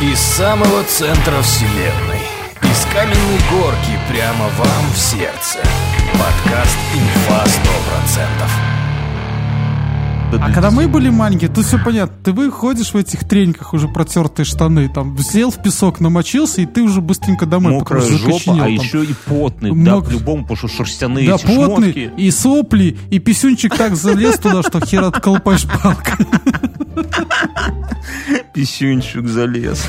Из самого центра вселенной Из каменной горки прямо вам в сердце Подкаст «Инфа 100%» А когда мы были маленькие, тут все понятно. Ты выходишь в этих треньках уже протертые штаны, там, сел в песок, намочился, и ты уже быстренько домой. Мокрая жопа, а там. еще и потный, Мок- да, по-любому, потому что шерстяные Да, эти потный, шмотки. и сопли, и писюнчик так залез туда, что хер отколупаешь палкой. Писюнчик залез.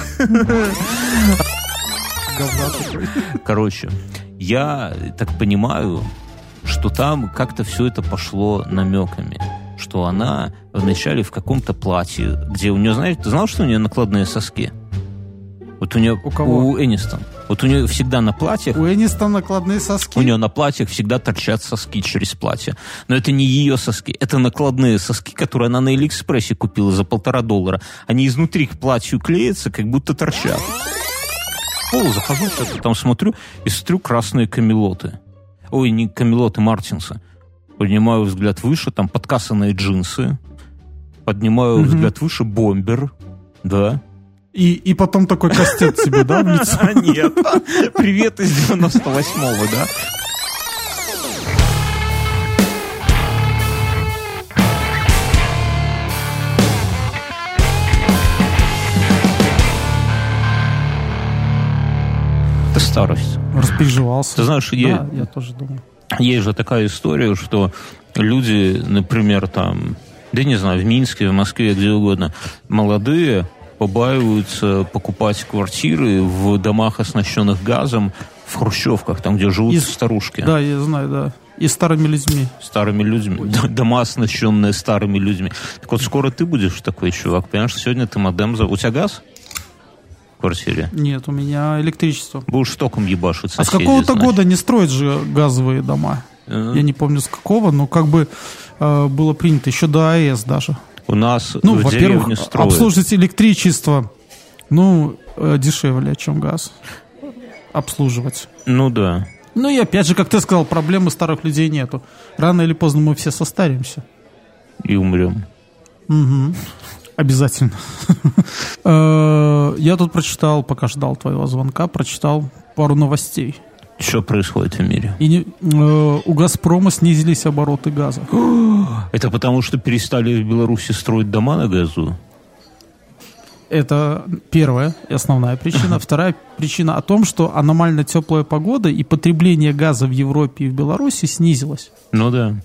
Короче, я так понимаю, что там как-то все это пошло намеками. Что она вначале в каком-то платье, где у нее, знаешь, ты знал, что у нее накладные соски? Вот у нее... У кого? У Энистон. Вот у нее всегда на платьях У Энистон накладные соски. У нее на платьях всегда торчат соски через платье. Но это не ее соски, это накладные соски, которые она на Алиэкспрессе купила за полтора доллара. Они изнутри к платью клеятся, как будто торчат. Пол захожу, что-то там смотрю, и смотрю красные камелоты. Ой, не камелоты, Мартинсы. Поднимаю взгляд выше, там подкасанные джинсы. Поднимаю Мгм. взгляд выше, бомбер. Да. И, и потом такой кастет себе, да, в лицо? А нет. Привет из 98-го, да? Это старость. Распереживался. Ты знаешь, Да, я, я тоже думаю. есть же такая история, что люди, например, там, да не знаю, в Минске, в Москве, где угодно, молодые побаиваются покупать квартиры в домах, оснащенных газом, в хрущевках, там, где живут И- старушки. Да, я знаю, да. И старыми людьми. Старыми людьми. Дома, оснащенные старыми людьми. Так вот, скоро ты будешь такой чувак, понимаешь? Сегодня ты модем... За... У тебя газ в квартире? Нет, у меня электричество. Будешь током ебашить А с соседей, какого-то значит. года не строят же газовые дома. Э, Я не помню с какого, но как бы э, было принято еще до АЭС даже. У нас Ну, в деревне строят. обслуживать электричество, ну, э, дешевле, чем газ. Обслуживать. Ну да. Ну и опять же, как ты сказал, проблемы старых людей нету. Рано или поздно мы все состаримся. И умрем. Мгм. Обязательно. Э, Я тут прочитал, пока ждал твоего звонка, прочитал пару новостей. Что происходит в мире? И не- э, у «Газпрома» снизились обороты газа. Это потому, что перестали в Беларуси строить дома на газу? Это первая и основная причина. Вторая причина о том, что аномально теплая погода и потребление газа в Европе и в Беларуси снизилось. Ну да.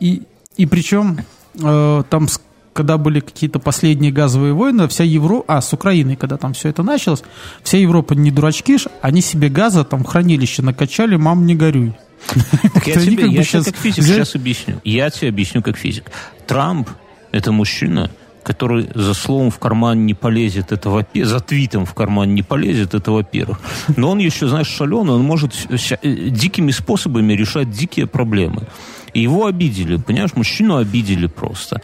И, и причем э, там, когда были какие-то последние газовые войны, вся Европа, а с Украиной, когда там все это началось, вся Европа не дурачки ж, они себе газа там хранилище накачали, мам, не горюй. Так я тебе, я щас как физик сейчас объясню. Я тебе объясню как физик. Трамп – это мужчина, который за словом в карман не полезет, это во-пе- за твитом в карман не полезет, это во-первых. Но он еще, знаешь, шаленый, он может э, дикими способами решать дикие проблемы. И его обидели, понимаешь, мужчину обидели просто.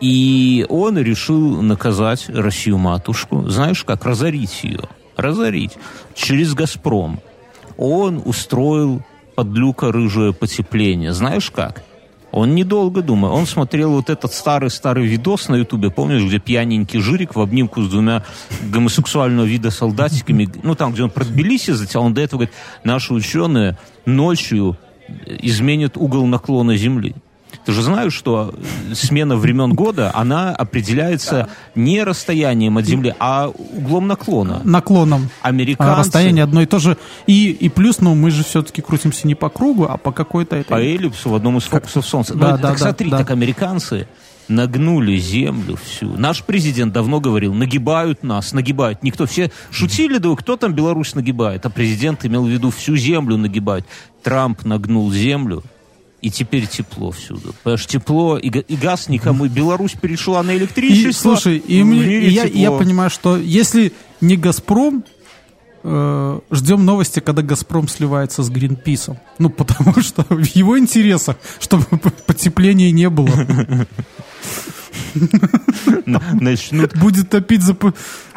И он решил наказать Россию-матушку, знаешь как, разорить ее. Разорить. Через «Газпром». Он устроил подлюка рыжее потепление. Знаешь как? Он недолго думал. Он смотрел вот этот старый-старый видос на ютубе, помнишь, где пьяненький жирик в обнимку с двумя гомосексуального вида солдатиками, ну там, где он про Тбилиси зател, он до этого говорит, наши ученые ночью изменят угол наклона Земли. Ты же знаешь, что смена времен года, она определяется не расстоянием от Земли, а углом наклона. Наклоном. А Американцы расстояние одно и то же. И, и плюс, ну, мы же все-таки крутимся не по кругу, а по какой-то этой... по эллипсу в одном из фокусов Солнца. Да, Ну, да, так да, смотри, да. так американцы нагнули землю всю. Наш президент давно говорил, нагибают нас, нагибают. Никто, все шутили, да кто там Беларусь нагибает, а президент имел в виду всю землю нагибают. Трамп нагнул землю, и теперь тепло всюду. Потому что тепло, и, и газ никому. И Беларусь перешла на И, электричество. слушай, и, мне- и я, и я понимаю, что если не «Газпром», э, ждем новости, когда «Газпром» сливается с «Гринписом». Ну, потому что в его интересах, чтобы потепления не было. начнут... Будет топить за...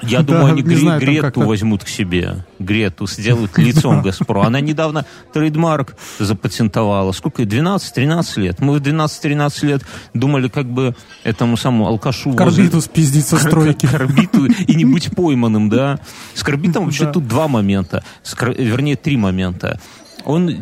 Я думаю, они Грету возьмут к себе. Грету сделают лицом Газпрома. Она недавно трейдмарк запатентовала. Сколько? ей? 12-13 лет. Мы в 12-13 лет думали, как бы этому самому алкашу... Карбиту спиздить со стройки. к орбиту и не быть пойманным, да. С карбитом вообще тут два момента, вернее, три момента. Он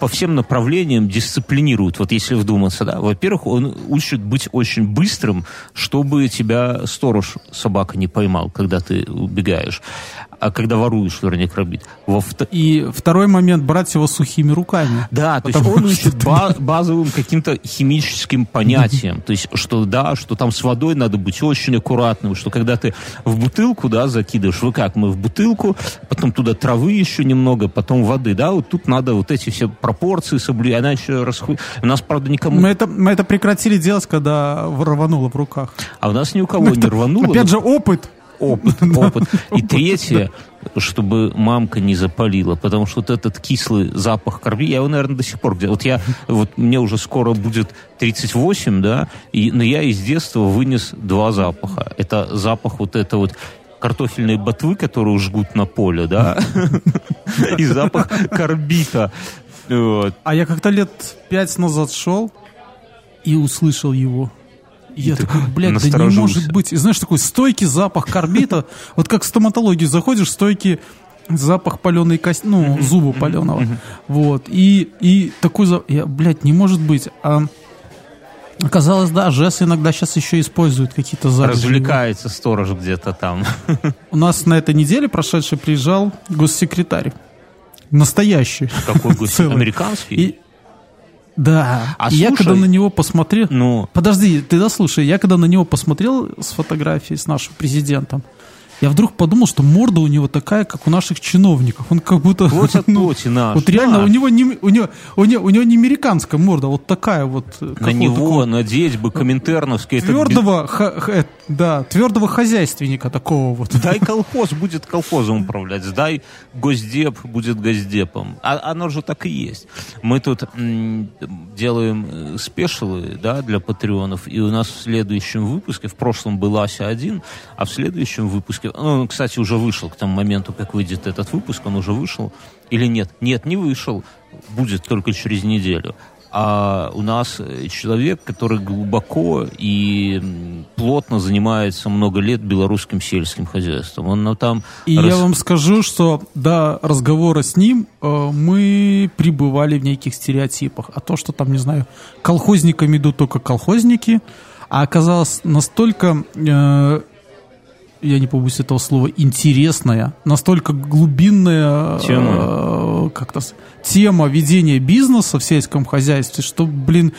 по всем направлениям дисциплинирует, вот если вдуматься, да. Во-первых, он учит быть очень быстрым, чтобы тебя сторож собака не поймал, когда ты убегаешь, а когда воруешь, вернее, карбит. Во-вто- И второй момент, брать его сухими руками. да, то есть он учит ба- базовым каким-то химическим понятиям. То есть, что да, что там с водой надо быть очень аккуратным, что когда ты в бутылку, да, закидываешь, вы как, мы в бутылку, потом туда травы еще немного, потом воды, да, вот тут надо вот эти все пропорции соблюдать, еще расху... У нас, правда, никому... Мы это, мы это прекратили делать, когда рвануло в руках. А у нас ни у кого не рвануло. Опять же, опыт. Опыт, опыт. И третье, чтобы мамка не запалила, потому что вот этот кислый запах корби, я его, наверное, до сих пор где Вот я, вот мне уже скоро будет 38, да, и, но я из детства вынес два запаха. Это запах вот это вот картофельной ботвы, которую жгут на поле, да, и запах карбита. Вот. А я как-то лет пять назад шел и услышал его. И я такой, блядь, да не может быть. И знаешь, такой стойкий запах карбита. Вот как в стоматологию заходишь, стойкий запах паленой кости, ну, зуба паленого. Вот. И, и такой запах, я, блядь, не может быть. А оказалось, да, ЖЭС иногда сейчас еще используют какие-то запахи. Развлекается сторож где-то там. У нас на этой неделе прошедший приезжал госсекретарь. Настоящий. Какой? Целый. Американский? И, да. А я слушай- когда на него посмотрел... Ну, Подожди, ты дослушай. Я когда на него посмотрел с фотографией с нашим президентом, я вдруг подумал, что морда у него такая, как у наших чиновников. Он как будто... плоть от ну, плоти наш. Вот реально, наш. у него, не, у, него, у, него, у него не американская морда, вот такая вот. э, На него надеть бы коминтерновский. это Твердого, ха- ха- да, твердого хозяйственника такого вот. без- Дай колхоз, будет колхозом управлять. Дай госдеп, будет госдепом. А оно же так и есть. Мы тут м, делаем э, спешилы да, для патреонов, и у нас в следующем выпуске, в прошлом был Ася-1, а в следующем выпуске, ну, он, кстати, уже вышел к тому моменту, как выйдет этот выпуск, он уже вышел. Или нет? Нет, не вышел. Будет только через неделю. А у нас э, человек, который глубоко и плотно занимается много лет белорусским сельским хозяйством. Он ну, там... И рас- я вам скажу, что до разговора с ним э, мы пребывали в неких стереотипах. А то, что там, не знаю, колхозниками идут только колхозники, а оказалось настолько, э, я не побоюсь этого слова, интересная, настолько глубинная Тема. э, как-то тема ведения бизнеса в сельском хозяйстве, что, блин,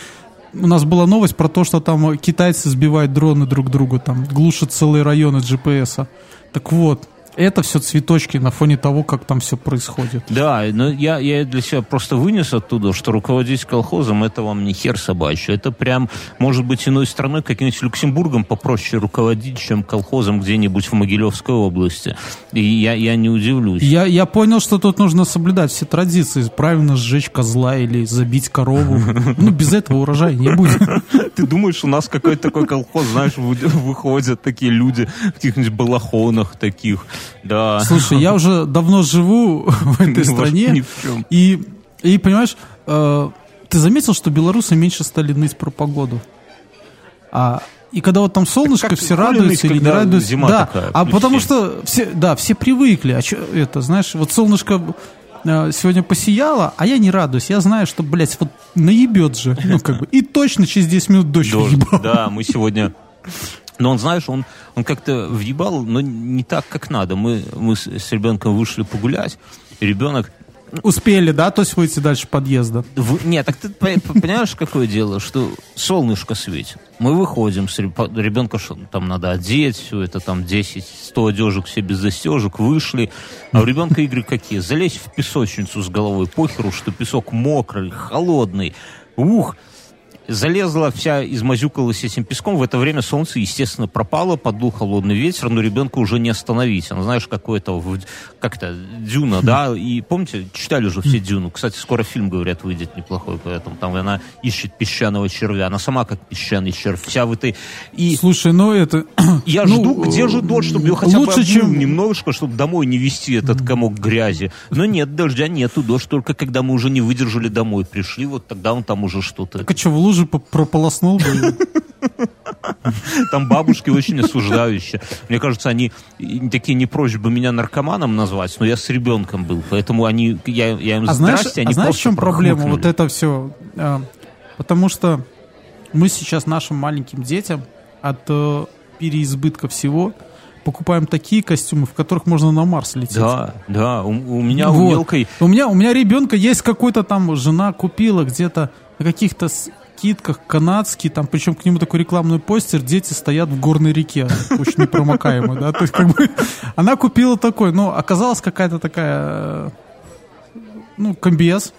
у нас была новость про то, что там китайцы сбивают дроны друг другу, там глушат целые районы GPS-а. Так вот, это все цветочки на фоне того, как там все происходит. Да, но я, я для себя просто вынес оттуда, что руководить колхозом это вам не хер собачий. Это прям, может быть, иной страной, каким-нибудь Люксембургом попроще руководить, чем колхозом где-нибудь в Могилевской области. И я, я не удивлюсь. Я, я понял, что тут нужно соблюдать все традиции. Правильно сжечь козла или забить корову. Ну, без этого урожая не будет. Ты думаешь, у нас какой-то такой колхоз, знаешь, вы- выходят такие люди в каких-нибудь балахонах таких, да. Слушай, я уже давно живу в этой стране. И, и понимаешь, э, ты заметил, что белорусы меньше стали ныть про погоду? А, и когда вот там солнышко, как все радуются или не радуются. зима да, такая, а плюс потому что все, да, все привыкли. А чё это, знаешь, вот солнышко э, сегодня посияло, а я не радуюсь. Я знаю, что, блядь, вот наебет же. Ну, как бы. И точно через 10 минут дождь Дождь. Да, мы сегодня... Но он, знаешь, он, он как-то въебал, но не так, как надо. Мы, мы с, с ребенком вышли погулять, и ребенок... Успели, да, то есть выйти дальше подъезда? в- Нет, так ты по- по- понимаешь, какое дело, что солнышко светит. Мы выходим, с реб- ребенка что, там надо одеть, все это там 10, 100 одежек, все без застежек, вышли. А у ребенка игры какие? Залезть в песочницу с головой, похеру, что песок мокрый, холодный. Ух, залезла вся, измазюкалась этим песком. В это время солнце, естественно, пропало, подул холодный ветер, но ребенка уже не остановить. Она, знаешь, какое-то, как-то, дюна, да, и помните, читали же все дюну. Кстати, скоро фильм, говорят, выйдет неплохой, поэтому там она ищет песчаного червя. Она сама как песчаный червь, вся в этой... И Слушай, ну это... Я ну, жду, где же дождь, чтобы ее хотя лучше, бы чем... немножечко, чтобы домой не вести этот комок грязи. Но нет, дождя нету, дождь только когда мы уже не выдержали домой, пришли, вот тогда он там уже что-то... Так а что, в луже прополоснул бы? Там бабушки очень осуждающие. Мне кажется, они такие не прочь бы меня наркоманом назвать, но я с ребенком был, поэтому они, я, я им а знаешь, здрасте, они а знаешь, в чем проблема? Вот это все. А, потому что мы сейчас нашим маленьким детям от э, переизбытка всего покупаем такие костюмы, в которых можно на Марс лететь. Да, да. У, у меня Вот. у мелкой... У меня, у меня ребенка есть какой-то там, жена купила где-то на каких-то скидках канадский, там, причем к нему такой рекламный постер, дети стоят в горной реке, очень непромокаемой, да, то есть как бы она купила такой, но оказалась какая-то такая, э, ну, комбез,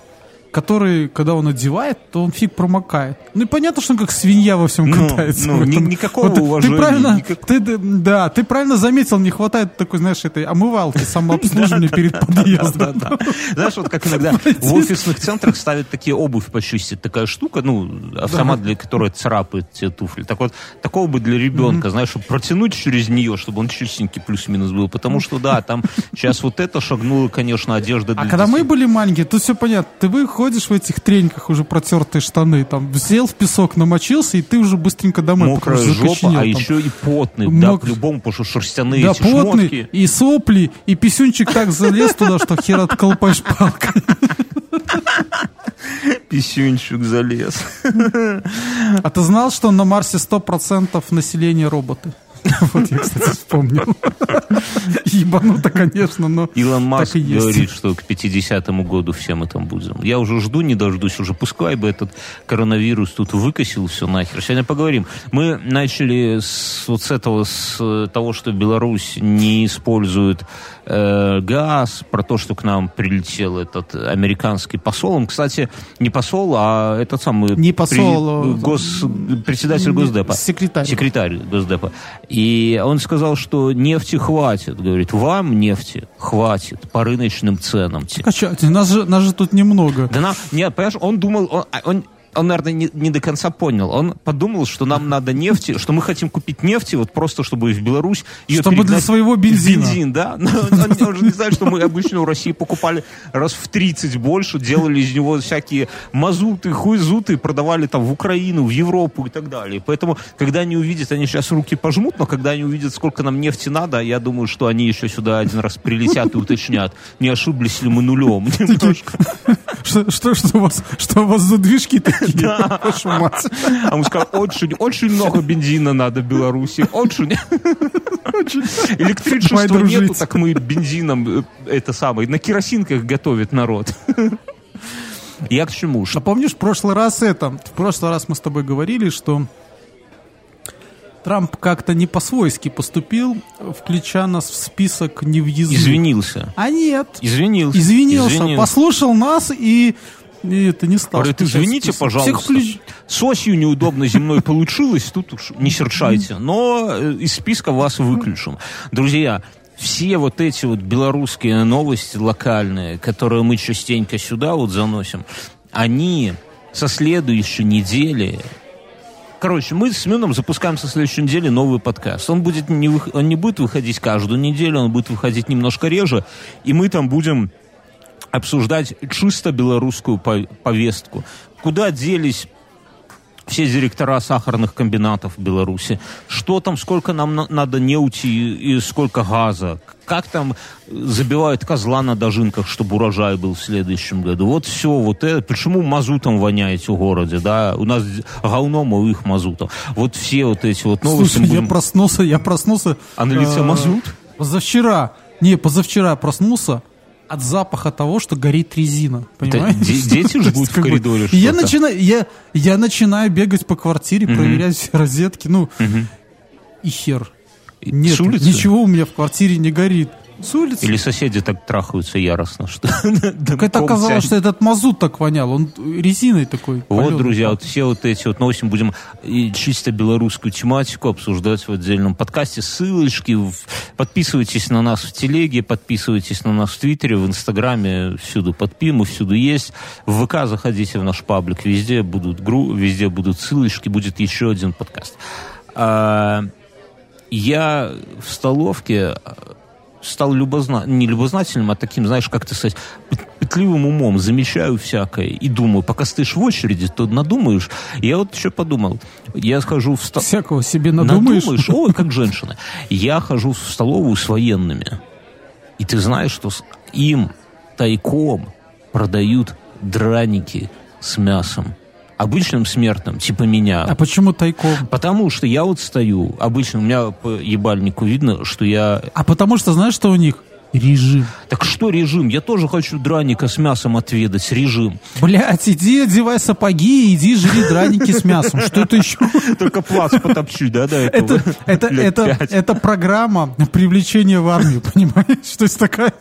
который, когда он одевает, то он фиг промокает. Ну и понятно, что он как свинья во всем Ну, катается. ну, ни- никакого Вот уважения, Ты правильно, никак- ты, да, ты правильно заметил, не хватает такой, знаешь, этой омывалки, самообслуживания перед подъездом. Знаешь, вот как иногда в офисных центрах ставят такие обувь почистить, такая штука, ну, автомат, для которой царапает те туфли. Так вот, такого бы для ребенка, знаешь, чтобы протянуть через нее, чтобы он чистенький плюс-минус был. Потому что, да, там сейчас вот это шагнула, конечно, одежда А когда мы были маленькие, тут все понятно. Ты выходишь в этих треньках, уже протертые штаны, там, сел в песок, намочился, и ты уже быстренько домой. Мокрая жопа, а там. еще и потный, да, Мок- по-любому, потому что шерстяные Да, потный, шмотки. и сопли, и писюнчик так залез туда, что хер отколупаешь палкой. Писюнчик залез. А ты знал, что на Марсе 100% населения роботы? Вот я, кстати, вспомнил. Ебануто, конечно, но Илон Маск говорит, что к 50-му году все мы там будем. Я уже жду, не дождусь, уже пускай бы этот коронавирус тут выкосил все нахер. Сегодня поговорим. Мы начали с, вот с этого, с того, что Беларусь не использует э, газ, про то, что к нам прилетел этот американский посол. Он, кстати, не посол, а этот самый... Не посол, прези- а, гос, председатель Госдепа. Секретарь. Секретарь Госдепа. И он сказал, что нефти хватит. Говорит, вам нефти хватит по рыночным ценам. Чё, нас же, нас же тут немного. Да нам, нет, понимаешь, он думал, он, а, он, он, наверное, не, не до конца понял. Он подумал, что нам надо нефти, что мы хотим купить нефти, вот просто чтобы в Беларусь ее Чтобы для своего бензина. Бензин, да? Но он, он же не знает, что мы обычно у России покупали раз в 30 больше, делали из него всякие мазуты, хуйзуты, продавали там в Украину, в Европу и так далее. Поэтому, когда они увидят, они сейчас руки пожмут, но когда они увидят, сколько нам нефти надо, я думаю, что они еще сюда один раз прилетят и уточнят, не ошиблись ли мы нулем. Немножко. Что, у вас, что у вас за движки мать. А мы скажем, очень, очень много бензина надо в Беларуси. Очень. Электричества нету, так мы бензином, э, это самое, на керосинках готовит народ. Я к чему? А Что помнишь, в прошлый раз это, в прошлый раз мы с тобой говорили, что Трамп как-то не по-свойски поступил, включая нас в список невъездных. извинился. А нет. Извинился. Извинился, Извинился. послушал нас и, и это не стал. Говорит, извините, пожалуйста. Включ- С осью неудобно земной получилось, тут уж не серчайте. Но э, из списка вас выключим. Друзья, все вот эти вот белорусские новости локальные, которые мы частенько сюда вот заносим, они со следующей недели Короче, мы с Семеном запускаем со следующей недели новый подкаст. Он, будет не, вых- он не будет выходить каждую неделю, он будет выходить немножко реже. И мы там будем обсуждать чисто белорусскую по- повестку. Куда делись все директора сахарных комбинатов в Беларуси. Что там, сколько нам на- надо неути и сколько газа. Как там забивают козла на дожинках, чтобы урожай был в следующем году. Вот все вот это. Почему мазутом воняете в городе, да? У нас говном, а у их мазутом. Вот все вот эти вот новости. Слушай, я будем- проснулся, я проснулся... А на лице э, мазут? Позавчера, не, позавчера проснулся от запаха того, что горит резина. Понимаешь? де- дети жгут в коридоре Я начинаю, я, я начинаю бегать по квартире, проверять все розетки. Ну, и хер. Нет, ничего у меня в квартире не горит. С улицы. Или соседи так трахаются яростно, что... Так это оказалось, что этот мазут так вонял. Он резиной такой. Вот, друзья, вот все вот эти вот новости будем и чисто белорусскую тематику обсуждать в отдельном подкасте. Ссылочки, в- подписывайтесь на нас в телеге, подписывайтесь на нас в Твиттере, в Инстаграме, всюду подпи, мы всюду есть. В ВК заходите в наш паблик, везде будут гру, везде будут ссылочки, будет еще один подкаст. А, я в столовке стал любозна... не любознательным, а таким, знаешь, как ты сказать, пытливым умом, замечаю всякое и думаю, пока стоишь в очереди, то надумаешь. Я вот еще подумал, я схожу в стол... Всякого себе надумаешь. Надумаешь, ой, как женщина. Я хожу в столовую с военными. И ты знаешь, что им тайком продают драники с мясом. Обычным смертным, типа меня. А почему тайком? Потому что я вот стою, обычно у меня по ебальнику видно, что я... А потому что знаешь, что у них? Режим. Так что режим? Я тоже хочу драника с мясом отведать, режим. Блять, иди одевай сапоги и иди жри драники с мясом. Что это еще? Только плац потопчу, да, этого. Это, это, это, это программа привлечения в армию, понимаешь? То есть такая...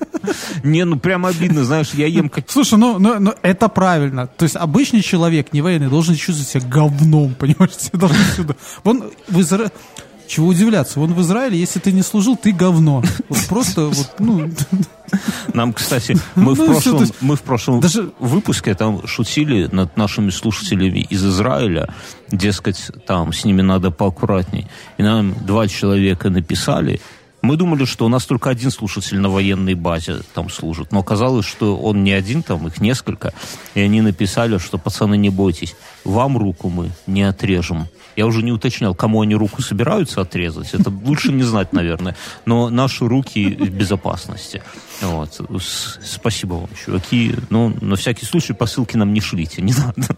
Не, ну прям обидно, знаешь, я ем как... Слушай, ну, ну, ну, это правильно. То есть обычный человек, не военный, должен чувствовать себя говном, понимаешь? Все должны сюда. Вон в Изра... Чего удивляться? Вон в Израиле, если ты не служил, ты говно. Вот просто вот, ну... Нам, кстати, мы в Ну, всё, прошлом, есть мы в прошлом даже- выпуске там шутили над нашими слушателями из Израиля, дескать, там с ними надо поаккуратней. И нам два человека написали. Мы думали, что у нас только один слушатель на военной базе там служит. Но оказалось, что он не один, там их несколько. И они написали, что, пацаны, не бойтесь, вам руку мы не отрежем. Я уже не уточнял, кому они руку собираются отрезать. Это лучше не знать, наверное. Но наши руки в безопасности. Вот. Спасибо вам, чуваки. Ну, на всякий случай посылки нам не шлите, не надо.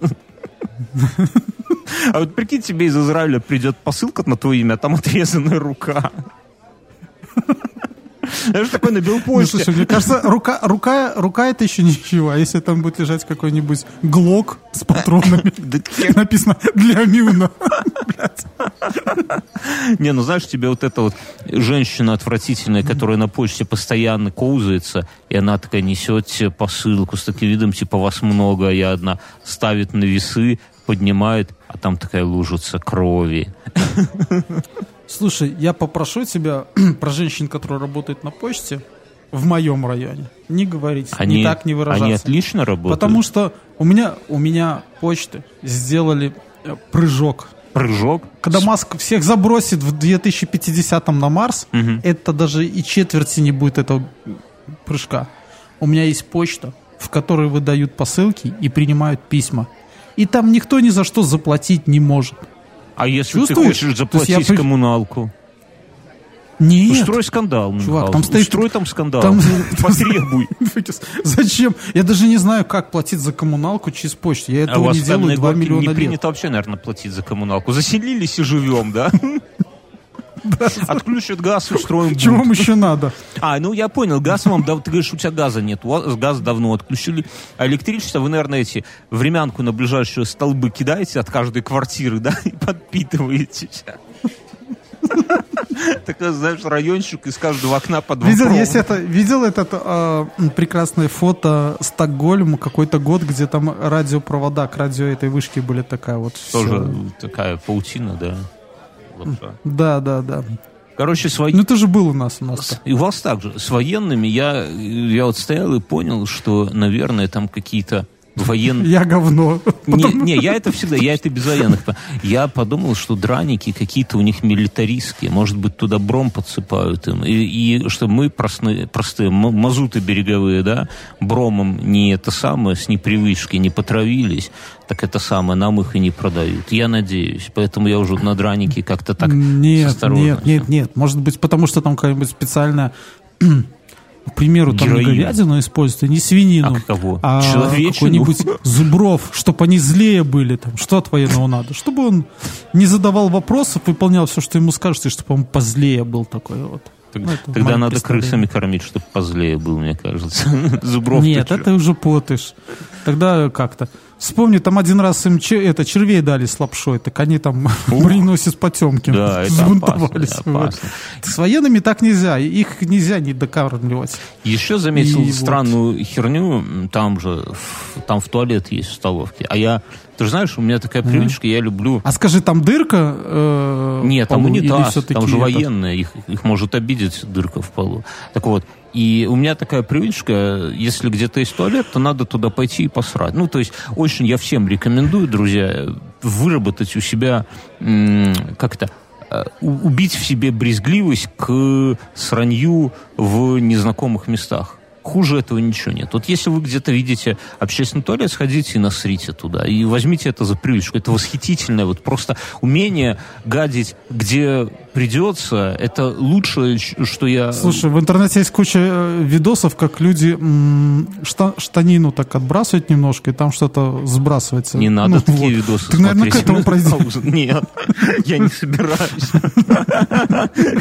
А вот прикинь, тебе из Израиля придет посылка на твое имя, а там отрезанная рука. Это же такой на Ну, белпочте. слушай, мне кажется, рука, рука, рука это еще ничего. А если там будет лежать какой-нибудь глок с патронами, написано «для Мюна». Не, ну знаешь, тебе вот эта вот женщина отвратительная, которая на почте постоянно коузается, и она такая несет тебе посылку с таким видом, типа вас много, а я одна, ставит на весы, поднимает, а там такая лужица крови. Слушай, я попрошу тебя про женщин, которые работают на почте в моем районе, не говорить, Они, не так не выражаться. они отлично работают. Потому что у меня, у меня почты сделали э, прыжок. Прыжок. Когда Маск всех забросит в 2050 на Марс, Мгм. это даже и четверти не будет этого прыжка. У меня есть почта, в которой выдают посылки и принимают письма. И там никто ни за что заплатить не может. А если Чувствуешь? ты хочешь заплатить я коммуналку? Нет. Устрой скандал, Михаил. там стоит- Устрой там скандал. там- Потребуй. Зачем? Я даже не знаю, как платить за коммуналку через почту. Я А этого вас не делаю Каменной 2 Горке миллиона не лет. принято вообще, наверное, платить за коммуналку. Заселились и живем, да? Отключат газ, устроим Чего вам еще надо? А, ну я понял, газ вам, ты говоришь, у тебя газа нет, у вас газ давно отключили, а электричество вы, наверное, эти времянку на ближайшие столбы кидаете от каждой квартиры, да, и подпитываете. Такой, знаешь, райончик из каждого окна под два Видел, есть это, видел это э, м, прекрасное фото Стокгольма, какой-то год, где там радиопровода к радио этой вышки были такая вот. Тоже такая паутина, да. Лапша. Да, да, да. Короче, свои... Ну ты же был у нас у нас. И у вас также. С военными я, я вот стоял и понял, что, наверное, там какие-то военные... Я говно. Не, не, я это всегда, я это без военных. Я подумал, что драники какие-то у них милитаристские. Может быть, туда бром подсыпают им. И, и что мы простые, простые мазуты береговые, да, бромом не это самое, с непривычки не потравились, так это самое, нам их и не продают. Я надеюсь. Поэтому я уже на драники как-то так нет, нет, нет, нет. Может быть, потому что там какая-нибудь специальная, к примеру, там не Героин. говядину используют, а не свинину, А кого? а какой-нибудь зубров, чтобы они злее были. Там. Что от военного надо? Чтобы он не задавал вопросов, выполнял все, что ему скажут, и чтобы он позлее был такой вот. Так- Ну, Тогда надо представление. крысами кормить, чтобы позлее был, мне кажется. Зубров Нет, это уже потыш. Тогда как-то. Вспомни, там один раз им че- это, червей дали с лапшой, так они там броненосец Потемкин Да, это взбунтовались. опасно, Вот. опасно. С военными так нельзя, их нельзя не докармливать. Еще заметил И вот. странную херню, м, там же, там в туалет есть в столовке. А я, ты же знаешь, у меня такая привычка, я люблю... А скажи, там дырка? э, Нет, там унитаз, там же военные, их, их может обидеть дырка в полу. Так вот, и у меня такая привычка, если где-то есть туалет, то надо туда пойти и посрать. Ну, то есть, очень я всем рекомендую, друзья, выработать у себя, м, как это, э, убить в себе брезгливость к сранью в незнакомых местах. Хуже этого ничего нет. Вот если вы где-то видите общественный туалет, сходите и насрите туда. И возьмите это за привычку. Это восхитительное вот просто умение гадить, где придется. Это лучшее, ч- что я... Слушай, в интернете есть куча э, видосов, как люди шта- штанину так отбрасывают немножко, и там что-то сбрасывается. Не надо Ну, такие вот. видосы Ты, наверное, к смотреть. этому пройдешь. Нет, я не собираюсь.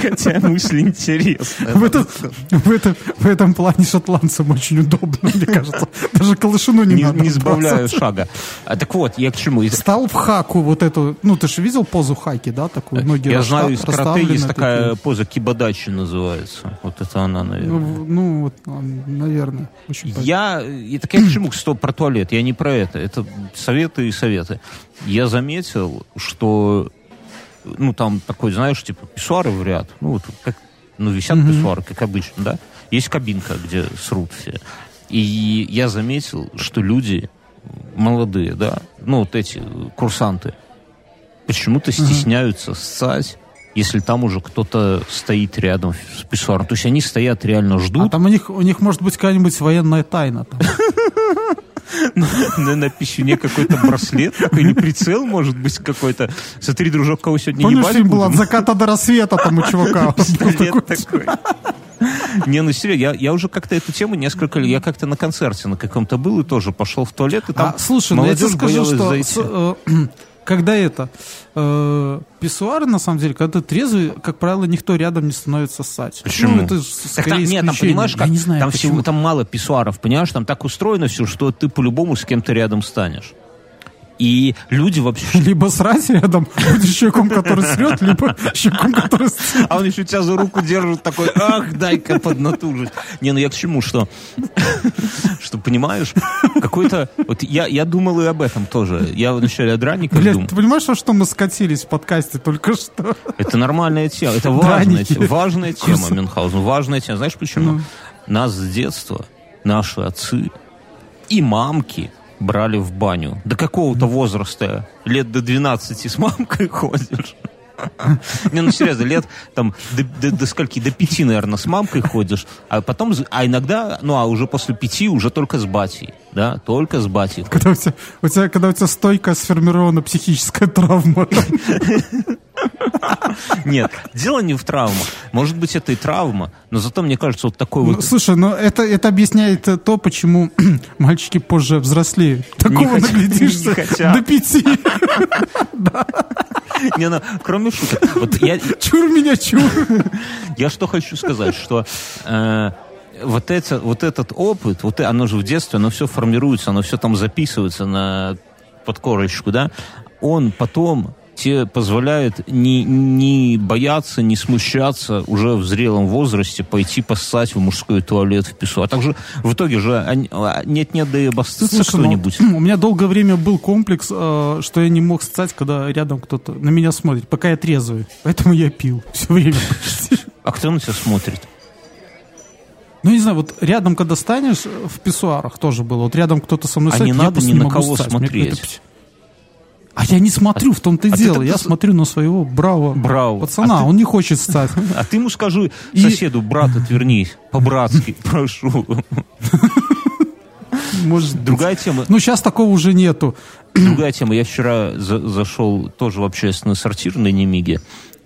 Хотя мысль интересная. В этом, в, этом, в этом плане шотландцам очень удобно, мне кажется. Даже колышину не, Не, надо не сбавляю шага. А, так вот, я к чему? Стал в хаку вот эту, ну ты же видел позу хаки, да, такую? Ноги Я знаю, из карате есть такая такие. поза кибадачи называется. Вот это она, наверное. Ну, ну, вот, а, наверное. Очень. Я, и так я к чему, что про туалет, я не про это, это советы и советы. Я заметил, что, ну, там такой, знаешь, типа, писсуары в ряд, ну, вот как, ну, висят писсуары, как обычно, да, есть кабинка, где срут все. И я заметил, что люди молодые, да, ну, вот эти курсанты, почему-то стесняются ссать, если там уже кто-то стоит рядом с писсуаром. То есть они стоят, реально А ждут, там у них, у них может быть какая-нибудь военная тайна. На, писюне какой-то браслет, такой или прицел, может быть, какой-то. Смотри, дружок, кого сегодня Помнишь, ебать фильм был от заката до рассвета, там у чувака Пистолет такой. Не, ну серьезно, я, я уже как-то эту тему несколько лет, я как-то на концерте на каком-то был и тоже пошел в туалет, и там А, слушай, ну я тебе скажу, боялась что зайти. с- э, когда это э, писсуары, на самом деле, когда ты трезвый, как правило, никто рядом не становится ссать. Почему? Ну, это ж Так скорее там, нет, там понимаешь, Я как, не знаю, там, почему. всего, там мало писсуаров, понимаешь, там так устроено все, что ты по-любому с кем-то рядом станешь. И люди вообще... Либо срать рядом, будешь человеком, который срет, либо человеком, который ссет. А он еще тебя за руку держит, такой, ах, дай-ка поднатужить. Не, ну я к чему, что, что понимаешь, какой-то, вот я, я думал и об этом тоже. Я вначале о драниках Блядь, думал. ты понимаешь, во что мы скатились в подкасте только что? Это нормальная тема, это важная, Драники. те- важная тема, Мюнхгаузен, важная тема. Знаешь почему? Ну. Нас с детства, наши отцы и мамки брали в баню. До какого-то возраста, лет до 12 с мамкой ходишь. Не, ну серьезно, лет там до, до- до скольки? До пяти, наверное, с мамкой ходишь, а потом, а иногда, ну а уже после пяти уже только с батей, да, только с батей. Когда у тебя, у тебя, когда у тебя стойко сформирована психическая травма. Нет, дело не в травмах. Может быть, это и травма, но зато, мне кажется, вот такой Ну, вот слушай, ну это, это объясняет э, то, почему мальчики позже взрослеют. Такого хотят- наглядишься не хотят. до пяти. Не, ну, кроме шуток. Вот я, Чур меня, чур. я что хочу сказать, что э, вот, это, вот этот опыт, вот оно же в детстве, оно все формируется, оно все там записывается на подкорочку, да, он потом тебе позволяет не, не бояться, не смущаться уже в зрелом возрасте пойти поссать в мужской туалет в песу. А также в итоге же а, нет-нет, да и обостыться ну, кто-нибудь. у меня долгое время был комплекс, э, что я не мог стать, когда рядом кто-то на меня смотрит, пока я трезвый. Поэтому я пил все время. почти. А кто на тебя смотрит? Ну, не знаю, вот рядом, когда станешь, в писсуарах тоже было. Вот рядом кто-то со мной А стоит, не я надо ни не на кого стать. Мне смотреть. какой-то пс- А я не смотрю, в том-то и а ты дело. тогда Я с- смотрю на своего бравого Браво. пацана, А ты- он не хочет стать. А ты ему скажи И- соседу, брат, отвернись, по-братски, прошу. Может. Другая тема, Ну, сейчас такого уже нету. другая тема. Я вчера за- зашел тоже в общественный сортир на Немиге.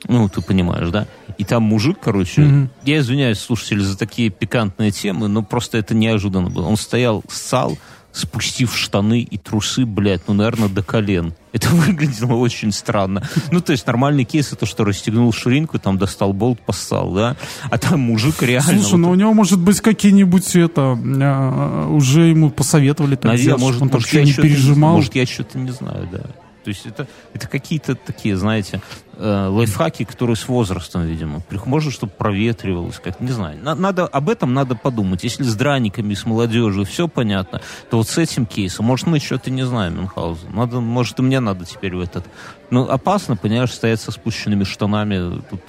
Ну, ты понимаешь, да? И там мужик, короче, Мгм. я извиняюсь, слушатели, за такие пикантные темы, но просто это неожиданно было. Он стоял, ссал спустив штаны и трусы, блядь, ну, наверное, до колен. Это выглядело очень странно. Ну, то есть нормальный кейс это что, расстегнул ширинку, там достал болт, поссал, да? А там мужик реально... Слушай, ну у него может быть какие-нибудь это... э, уже ему посоветовали так Наверное, делать, может, он может, что я не- пережимал. может, я что-то не знаю, да. То есть это, это какие-то такие, знаете, э, лайфхаки, которые с возрастом, видимо. Можно, чтобы проветривалось, как не знаю. На- надо, об этом надо подумать. Если с драниками, с молодежью все понятно, то вот с этим кейсом, может, мы что-то не знаем, Мюнхгаузен. Надо, может, и мне надо теперь в этот... Ну, опасно, понимаешь, стоять со спущенными штанами. Тут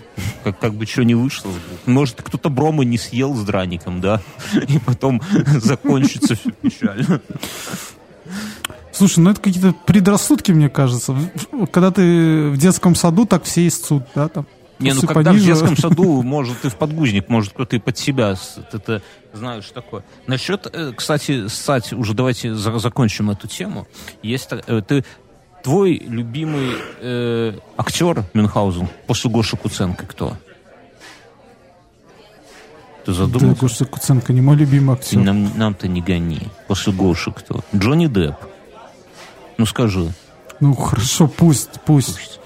как, как бы что не вышло. Может, кто-то брома не съел с драником, да? И потом закончится все печально. Слушай, ну это какие-то предрассудки, мне кажется. Когда ты в детском саду, так все истцут, да, там. Не, ну когда пониже. в детском саду, может, и в подгузник, может, кто-то и под себя, это знаешь такое. Насчет, э, кстати, ссать, уже давайте за- закончим эту тему. Есть, э, ты, твой любимый э, актер Мюнхгаузен после Гоши Куценко кто? Ты Да, задумался? Гоша Куценко не мой любимый актер. Нам, нам-то не гони. После Гоши кто? Джонни Депп. Ну скажи. Ну хорошо, пусть, пусть.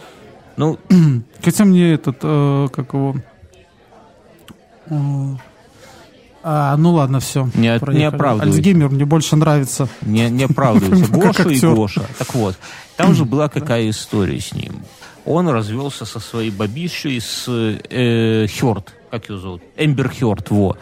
Ну, Хотя мне этот, э, как его... э, А, ну ладно, все. Не- не оправдывайся. Альцгеймер мне больше нравится. Не, не оправдывайся. Гоша и. Гоша. Так вот, там же была какая история с ним. Он развелся со своей бабищей с э, Хёрд, как ее зовут? Эмбер Хёрд, во.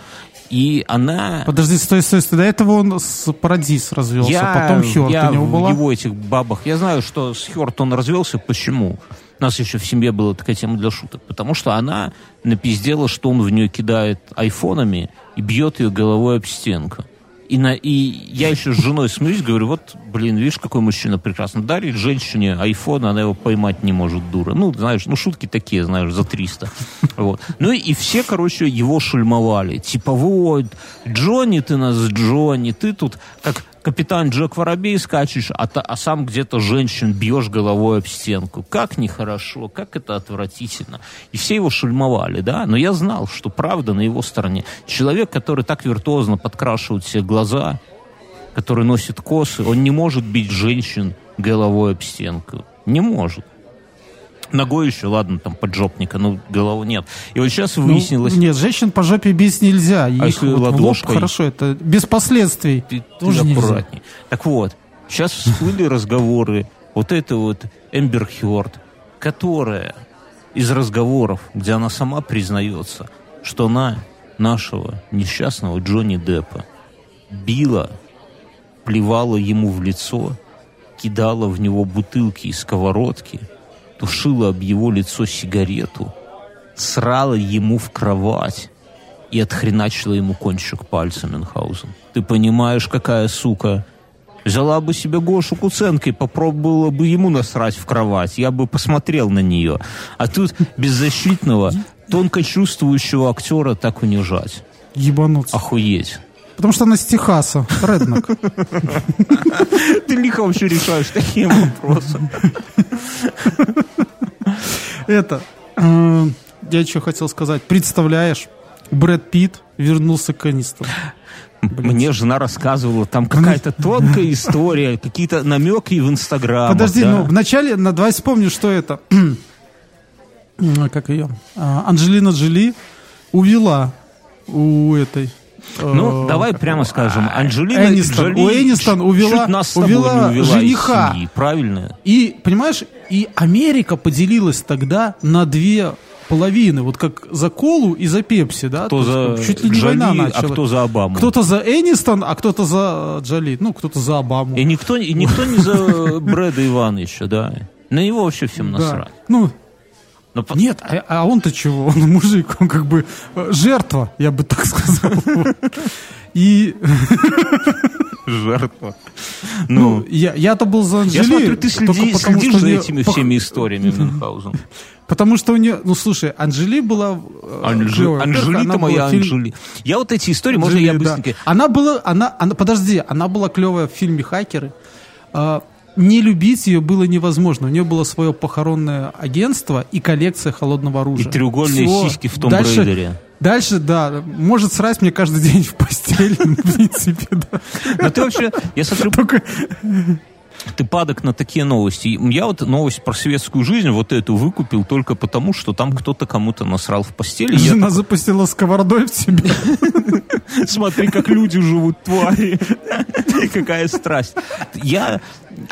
И она... Подожди, стой, стой, стой. До этого он с Парадис развелся, я, потом Хёрд я у него была. его этих бабах... Я знаю, что с Хёрд он развелся. Почему? У нас еще в семье была такая тема для шуток. Потому что она напиздела, что он в нее кидает айфонами и бьет ее головой об стенку. И, на, и я еще с женой смеюсь, говорю, вот, блин, видишь, какой мужчина прекрасный. Дарит женщине айфон, она его поймать не может, дура. Ну, знаешь, ну, шутки такие, знаешь, за 300. Вот. Ну, и все, короче, его шельмовали. Типа, вот, Джонни, ты нас, Джонни, ты тут как капитан Джек Воробей скачешь, а, та- а сам где-то женщин бьешь головой об стенку. Как нехорошо, как это отвратительно. И все его шельмовали, да? Но я знал, что правда на его стороне. Человек, который так виртуозно подкрашивает себе глаза, который носит косы, он не может бить женщин головой об стенку. Не может. Ногой еще, ладно, там поджопника, но голову нет. И вот сейчас Ну, выяснилось... нет, женщин по жопе бить нельзя. Их если вот в лоб ладошкой? хорошо, это без последствий. ты, ты Тоже нельзя. аккуратней. Так вот, сейчас всплыли разговоры. Вот это вот Эмбер Хёрд, которая из разговоров, где она сама признается, что она нашего несчастного Джонни Деппа била, плевала ему в лицо, кидала в него бутылки и сковородки, тушила об его лицо сигарету, срала ему в кровать и отхреначила ему кончик пальца Мюнхгаузен. Ты понимаешь, какая сука? Взяла бы себе Гошу Куценко и попробовала бы ему насрать в кровать. Я бы посмотрел на нее. А тут беззащитного, тонко чувствующего актера так унижать. Ебануться. Охуеть. Потому что она с Техаса. Реднок. Ты лихо вообще решаешь такие вопросы. Это, э, я что хотел сказать. Представляешь, Брэд Питт вернулся к Энистonu. Мне жена рассказывала, там какая-то тонкая история, какие-то намеки в Инстаграм. Подожди, ну вначале, на- давай вспомню, что это. Как ее? А, Анджелина Джоли увела у этой. Ну, э, давай прямо скажем, а, Анджелина Энистон. Джоли У Энистон увела, чуть нас с тобой увела не увела из жениха. семьи, правильно? И, понимаешь, и Америка поделилась тогда на две половины. Вот как за колу и за пепси, да? Кто То есть, за чуть ли не Джоли, война а началась. кто за Обаму? Кто-то за Энистон, а кто-то за Джоли. Ну, кто-то за Обаму. И никто, и никто не за Брэда Ивановича, да. На него вообще всем Да. насрать. Ну, Но по- Нет, а, а он-то чего? Он мужик, он как бы э, жертва, я бы так сказал. И жертва. ну, Ну, я, я-то был за я Анжели, смотрю, ты следишь что за этими всеми историями Мюнхгаузен. Потому что у нее, ну слушай, Анжели была э, Анжи- Анжелита она моя фильме- Анжели. Я вот эти истории, можно я Анжели, да. быстренько... Она была, она, она, подожди, она была клевая в фильме «Хакеры». А, не любить ее было невозможно. У нее было свое похоронное агентство и коллекция холодного И оружия. треугольные Всё. сиськи в том Дальше- Брейдере. Дальше, да, может срать мне каждый день в постель, в принципе, да. Но ты вообще, я смотрю, Только ты падок на такие новости. Я вот новость про светскую жизнь вот эту выкупил только потому, что там кто-то кому-то насрал в постели. Жена запустила сковородой в тебя. Смотри, как люди живут, твари. Какая страсть. Я...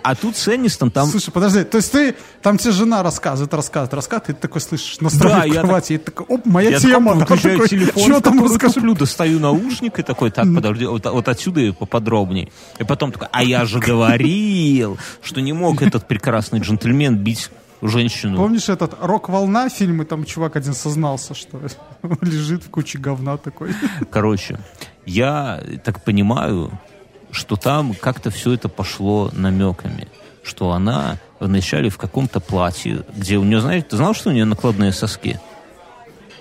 А тут с Энистон там... Слушай, подожди, то есть ты, там тебе жена рассказывает, рассказывает, рассказывает, и ты такой слышишь настроение Да, в я кровати, и ты такой, оп, моя Я тема. да, выключаю телефон, Что там который расскажи? куплю, достаю наушник и такой, так, подожди, вот, вот отсюда и поподробнее. И потом такой, а я же говорил, что не мог этот прекрасный джентльмен бить женщину. Помнишь этот «Рок-волна» фильм, и там чувак один сознался, что лежит в куче говна такой. Короче, я так понимаю, что там как-то все это пошло намеками. Что она вначале в каком-то платье, где у нее, знаете, ты знал, что у нее накладные соски?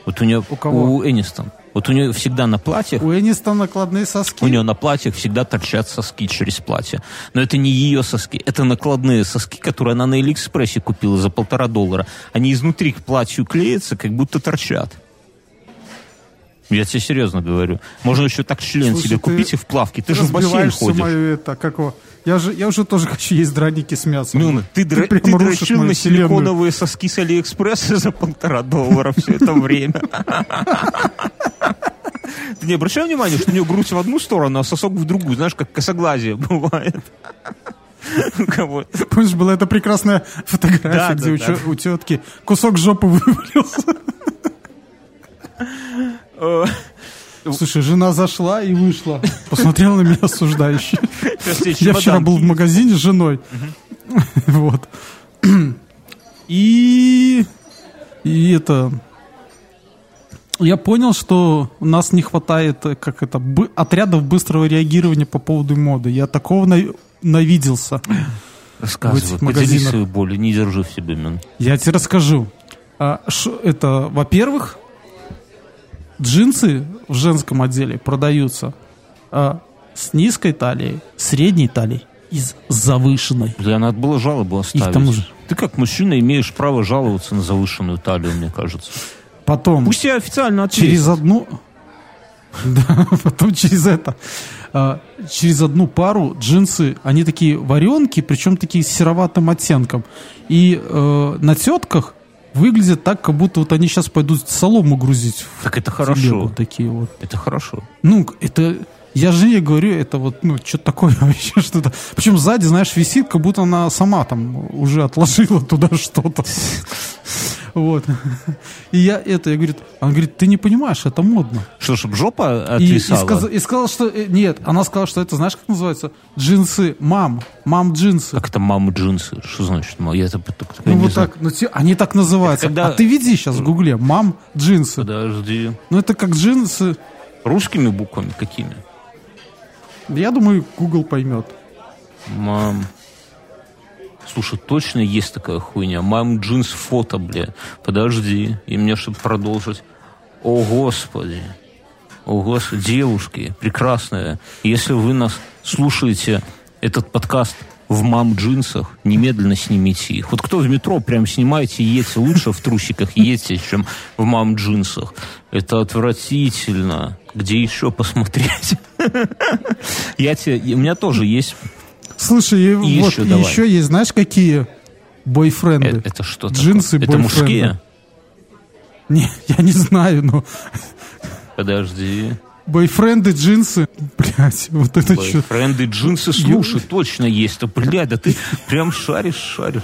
Вот у нее... У кого? У Энистон. Вот у нее всегда на платьях У Энистона накладные соски. У нее на платьях всегда торчат соски через платье. Но это не ее соски, это накладные соски, которые она на Алиэкспрессе купила за полтора доллара. Они изнутри к платью клеятся, как будто торчат. Я тебе серьезно говорю. Можно еще так член Слушай, себе ты купить и в плавке. Ты же в бассейн ходишь. мою это, как его, я же, я уже тоже хочу есть драники с мясом. Ну, ты, дра- ты, прям рушишь дрочил на силиконовые соски с Алиэкспресса за полтора доллара все это время. Ты не обращай внимания, что у нее грудь в одну сторону, а сосок в другую. Знаешь, как косоглазие бывает. Помнишь, была эта прекрасная фотография, где у тетки кусок жопы вывалился. Э, Слушай, жена зашла и вышла. Посмотрела на меня осуждающе. Я вчера был в магазине с женой. Вот. И... И это... Я понял, что у нас не хватает, как это, бы- отрядов быстрого реагирования по поводу моды. Я такого на- навиделся. Рассказывай, поделись свою боль, не держи в себе, мен. Я тебе расскажу. А, шо- это, во-первых, джинсы в женском отделе продаются а, с низкой талией, средней талией и с завышенной. Да, надо было жалобу оставить. тому же. Ты как мужчина имеешь право жаловаться на завышенную талию, мне кажется. Потом Пусть я официально ответит. через одну... Да, потом через это. а, через одну пару джинсы, они такие варенки, причем такие с сероватым оттенком. И э, на тетках выглядят так, как будто вот они сейчас пойдут солому грузить Так это телегу, хорошо. такие вот. Это хорошо. Ну, это... Я жене говорю, это вот, ну, что-то такое вообще что-то. Причем сзади, знаешь, висит, как будто она сама там уже отложила туда что-то. Вот. И я это, я говорит, она говорит, ты не понимаешь, это модно. Что, чтобы жопа И, и, отвисала? сказа- и сказала, что... э, Нет, она сказала, что это, знаешь, как называется? Джинсы мам. Мам джинсы. Как это мамы джинсы? Что значит? мам? Я это так- Ну вот знаю. так, ну, те- они так называются. Это когда- А ты види сейчас в гугле, мам джинсы. Подожди. Ну это как джинсы. Русскими буквами какими? Я думаю, Google поймет. Мам. Слушай, точно есть такая хуйня. Мам джинс фото, бля. Подожди. И мне, чтобы продолжить. О, Господи. О, Господи. Девушки, прекрасные. Если вы нас слушаете, этот подкаст в мам джинсах, немедленно снимите их. Вот кто в метро, прям снимайте и едьте. Лучше в трусиках едьте, чем в мам джинсах. Это отвратительно. Где еще посмотреть? Я тебе... У меня тоже есть Слушай, и вот еще давай. еще есть, знаешь, какие бойфренды? Э, Это что Джинсы такое? Это бойфренда. мужские? Не, я не знаю, но Подожди. бойфренды, джинсы, блядь, вот это что? Френды джинсы, слушай, точно есть. Да, блядь, да ты прям шаришь, шаришь.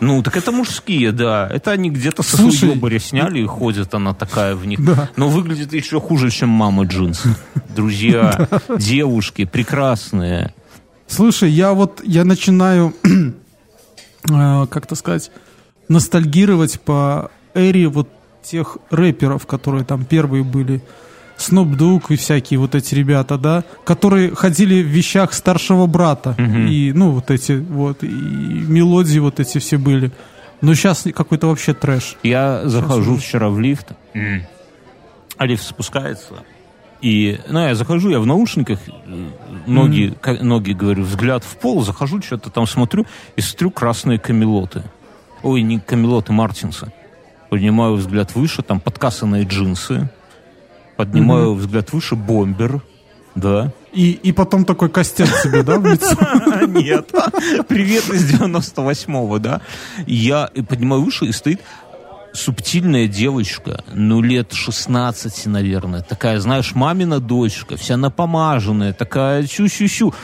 Ну, так это мужские, да. Это они где-то со своей сняли, и ходит она такая в них. Да. Но выглядит еще хуже, чем мама джинс. Друзья, девушки, прекрасные. Слушай, я вот, я начинаю, э, как-то сказать, ностальгировать по эре вот тех рэперов, которые там первые были. Snoop Dogg и всякие вот эти ребята, да, которые ходили в вещах старшего брата. И, ну, вот эти вот, и мелодии вот эти все были. Но сейчас какой-то вообще трэш. Я захожу вчера в лифт, а лифт спускается. И, ну, я захожу, я в наушниках, э, ноги, ка- ноги, говорю, взгляд в пол, захожу, что-то там смотрю, и смотрю красные камелоты. Ой, не камелоты, мартинсы. Поднимаю взгляд выше, там подкасанные джинсы, поднимаю взгляд выше, бомбер, да. И, и потом такой костяк себе, да, в лицо? Нет. Привет из 98-го, да. Я поднимаю выше, и стоит субтильная девочка, ну, лет 16, наверное. Такая, знаешь, мамина дочка, вся напомаженная, такая чу-чу-чу.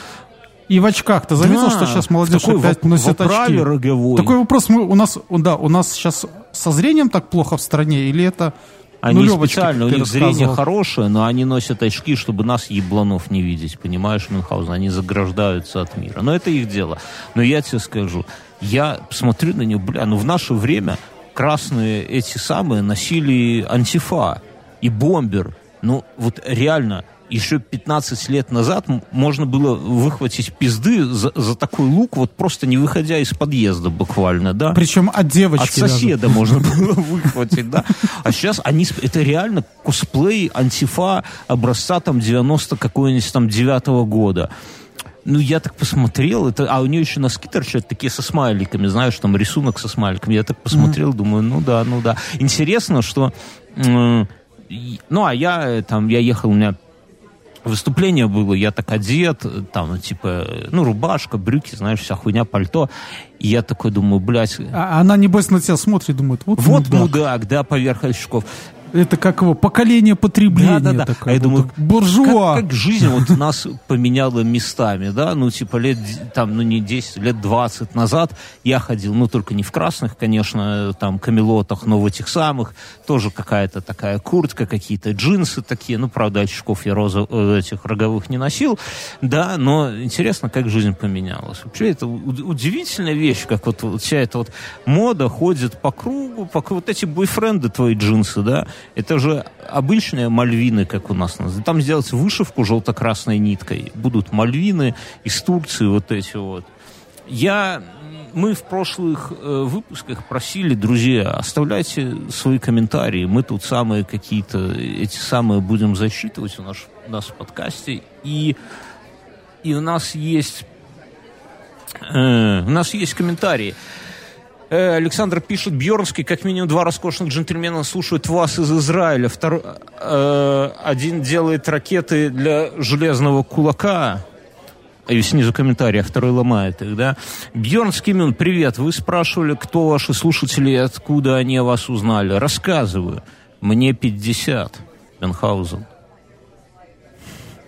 И в очках. Ты заметил, Да, что сейчас молодежь такой опять в- в носит очки? роговой. Такой вопрос, мы, у нас, да, у нас сейчас со зрением так плохо в стране, или это Они нулевочки, специально, у них зрение хорошее, но они носят очки, чтобы нас, ебланов, не видеть, понимаешь, Мюнхгаузен? Они заграждаются от мира. Но это их дело. Но я тебе скажу, я смотрю на них, бля, ну в наше время красные эти самые носили антифа и бомбер. Ну вот реально, еще 15 лет назад можно было выхватить пизды за, за такой лук, вот просто не выходя из подъезда буквально, да? Причем от девочки От даже. соседа можно было выхватить, да. А сейчас они, это реально косплей антифа образца там 90 какого-нибудь там девятого года. Ну, я так посмотрел, это, а у нее еще носки торчат такие со смайликами, знаешь, там рисунок со смайликами. Я так посмотрел, думаю, ну да, ну да. Интересно, что... и- ну, а я э, там, я ехал, у меня выступление было, я так одет, там, ну, типа, ну, рубашка, брюки, знаешь, вся хуйня, пальто. И я такой думаю, блядь, А она, небось, на тебя смотрит, думает, вот, вот мудак. мудак, да, поверх очков. Это как его, поколение потребления. Да-да-да. такое А я думаю, буржуа. Как, как жизнь вот нас поменяла местами, да, ну, типа, лет, там, ну, не 10, лет 20 назад я ходил, ну, только не в красных, конечно, там, камелотах, но в этих самых, тоже какая-то такая куртка, какие-то джинсы такие, ну, правда, очков я роза, э, этих роговых не носил, да, но интересно, как жизнь поменялась. Вообще, это удивительная вещь, как вот, вот вся эта вот мода ходит по кругу, по, кругу. вот эти бойфренды твои джинсы, да, это же обычные мальвины, как у нас. Там сделать вышивку желто-красной ниткой. Будут мальвины из Турции вот эти вот. Я, мы в прошлых э, выпусках просили, друзья, оставляйте свои комментарии. Мы тут самые какие-то, эти самые будем засчитывать у нас, у нас в подкасте. И, и у нас есть э, у нас есть комментарии. Э, Александр пишет, Бьернский, как минимум два роскошных джентльмена слушают вас из Израиля. Второй, э, один делает ракеты для железного кулака. И снизу комментарий, а второй ломает их, да? Бьерн Скимин, привет. Вы спрашивали, кто ваши слушатели и откуда они о вас узнали. Рассказываю. Мне 50. Бенхаузен.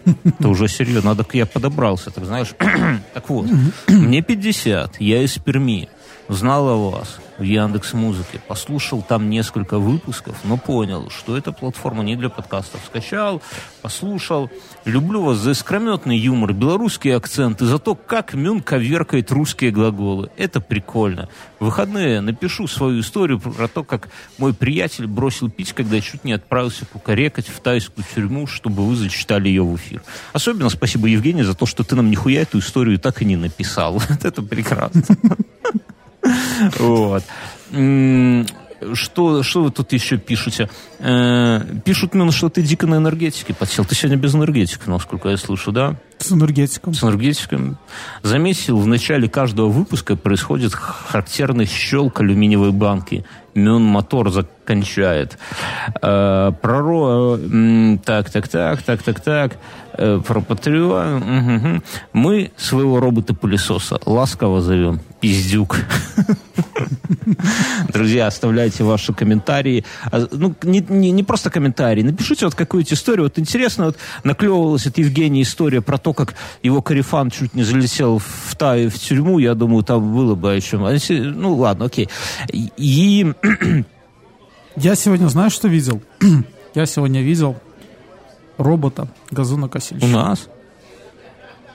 Это уже серьезно. Надо, я подобрался, так знаешь. так вот, мне 50. Я из Перми. Знал о вас в Яндекс Музыке. Послушал там несколько выпусков, но понял, что эта платформа не для подкастов. Скачал, послушал. Люблю вас за искрометный юмор, белорусский акцент и за то, как Мюн коверкает русские глаголы. Это прикольно. В выходные напишу свою историю про то, как мой приятель бросил пить, когда чуть не отправился кукарекать в тайскую тюрьму, чтобы вы зачитали ее в эфир. Особенно спасибо, Евгений, за то, что ты нам нихуя эту историю так и не написал. Вот Это прекрасно. Вот. Что, что вы тут еще пишете? Э, Пишут, Мюн, что ты дико на энергетике подсел. Ты сегодня без энергетики, насколько я слышу, да? С энергетиком. С энергетиком. Заметил, в начале каждого выпуска происходит характерный щелк алюминиевой банки. Мюн мотор закончает. Э, Проро... м, Так, так, так, так, так, так. Э, Про Патреон. Мгм. Мы своего робота-пылесоса ласково зовем Пиздюк. Друзья, оставляйте ваши комментарии. А, Ну, не, не, не просто комментарии. Напишите вот какую-нибудь историю. Вот интересно, вот наклевывалась от Евгения история про то, как его корефан чуть не залетел в Таю в тюрьму. Я думаю, там было бы о. А Ну, ладно, окей. И Я сегодня, знаешь, что видел? Я сегодня видел робота у газонокосильщика нас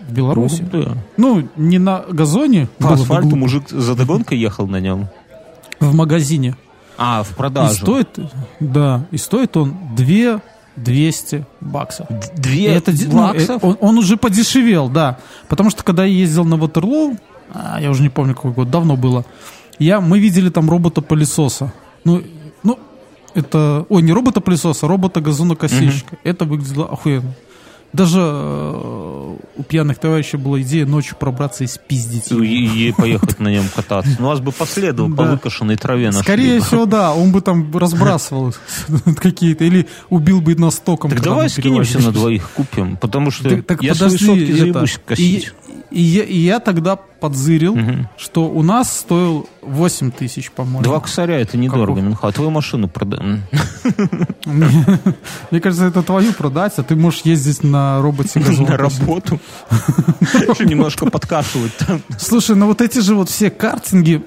в Беларуси. Да. Ну, не на газоне, по асфальту глупо, мужик за догонкой ехал на нем. в магазине. А, в И продажу. стоит, да, и стоит он 2 200 баксов. И Две это ди- ну, э, баксов? он, он уже подешевел, да. Потому что когда я ездил на Ватерлоу, а, я уже не помню какой год, давно было, я, мы видели там робота-пылесоса. Ну, ну, это... Ой, не робота-пылесоса, а робота-газонокосильщика. Это выглядело охуенно. Даже э, у пьяных товарищей была идея ночью пробраться и спиздить. И, и поехать на нем кататься. Ну, вас бы последовал по выкошенной траве нашли Скорее всего, да, он бы там разбрасывал какие-то, или убил бы нас током. Так давай скинемся на двоих купим, потому что я свои это, заебусь косить. И, я, и я тогда подзырил, Мгм. что у нас стоил 8 тысяч, по-моему. Два косаря это недорого? Минха. А твою машину продай. Мне, кажется, это твою продать, а ты можешь ездить на роботе На работу. Еще немножко подкатывать там. Слушай, ну вот эти же вот все картинги,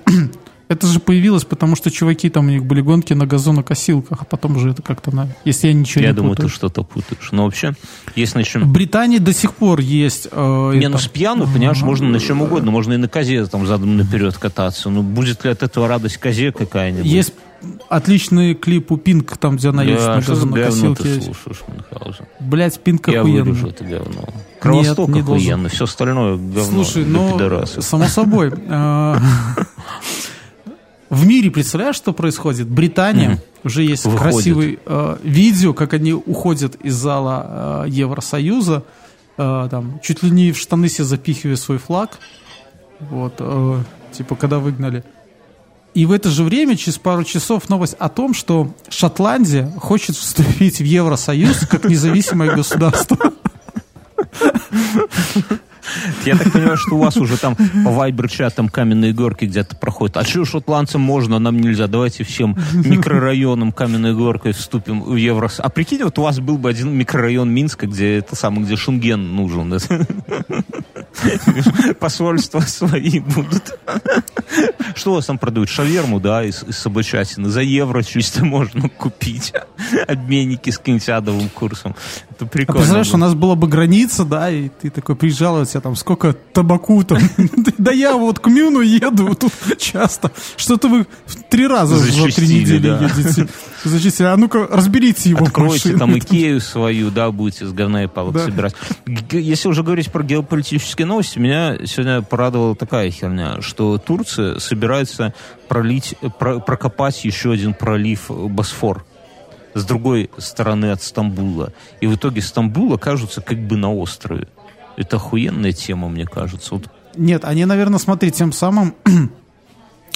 это же появилось, потому что чуваки там у них были гонки на газонокосилках, а потом уже это как-то на... Если я ничего Я не думаю, ты путаю. что-то путаешь. Но вообще, если В начнем... Британии до сих пор есть... э, Не, это- ну с пьяну, понимаешь, можно на чем угодно. Можно и на козе там задом наперед кататься. Ну, будет ли от этого радость козе какая-нибудь? Есть отличный клип у Пинк, там, где она едет Да, на ты газонокосилке. Блять, Пинк Я охуенно. вырежу это говно. Кровосток не должен. охуенно, все остальное говно Слушай, ну, само собой. В мире, представляешь, что происходит? Британия, уже есть Выходит. красивый э, видео, как они уходят из зала э, Евросоюза, э, там, чуть ли не в штаны себе запихивая свой флаг, вот, э, типа, когда выгнали. И в это же время, через пару часов, новость о том, что Шотландия хочет вступить в Евросоюз как независимое государство. Я так понимаю, что у вас уже там по вайбер-чатам каменные горки где-то проходят. А что шотландцам можно, а нам нельзя? Давайте всем микрорайонам каменной горкой вступим в Евро. А прикинь, вот у вас был бы один микрорайон Минска, где это самое, где Шунген нужен. Посольства свои будут. Что у вас там продают? Шаверму, да, из, из собачатины. За евро чисто можно купить. Обменники с каким-нибудь адовым курсом. Это А прикольно. представляешь, у было. нас была бы граница, да, и ты такой приезжал, и у тебя там сколько табаку там. Да я вот к Мюну еду тут часто. Что-то вы в три раза за три недели едете. Зачастили. А ну-ка, разберите его Откройте там Икею свою, да, будете с говна и палок собирать. Если уже говорить про геополитические новости, меня сегодня порадовала такая херня, что Турция собирается пролить, про- прокопать еще один пролив э, Босфор с другой стороны от Стамбула. И в итоге Стамбул окажется как бы на острове. Это охуенная тема, мне кажется. Вот Нет, они, наверное, смотри, тем самым...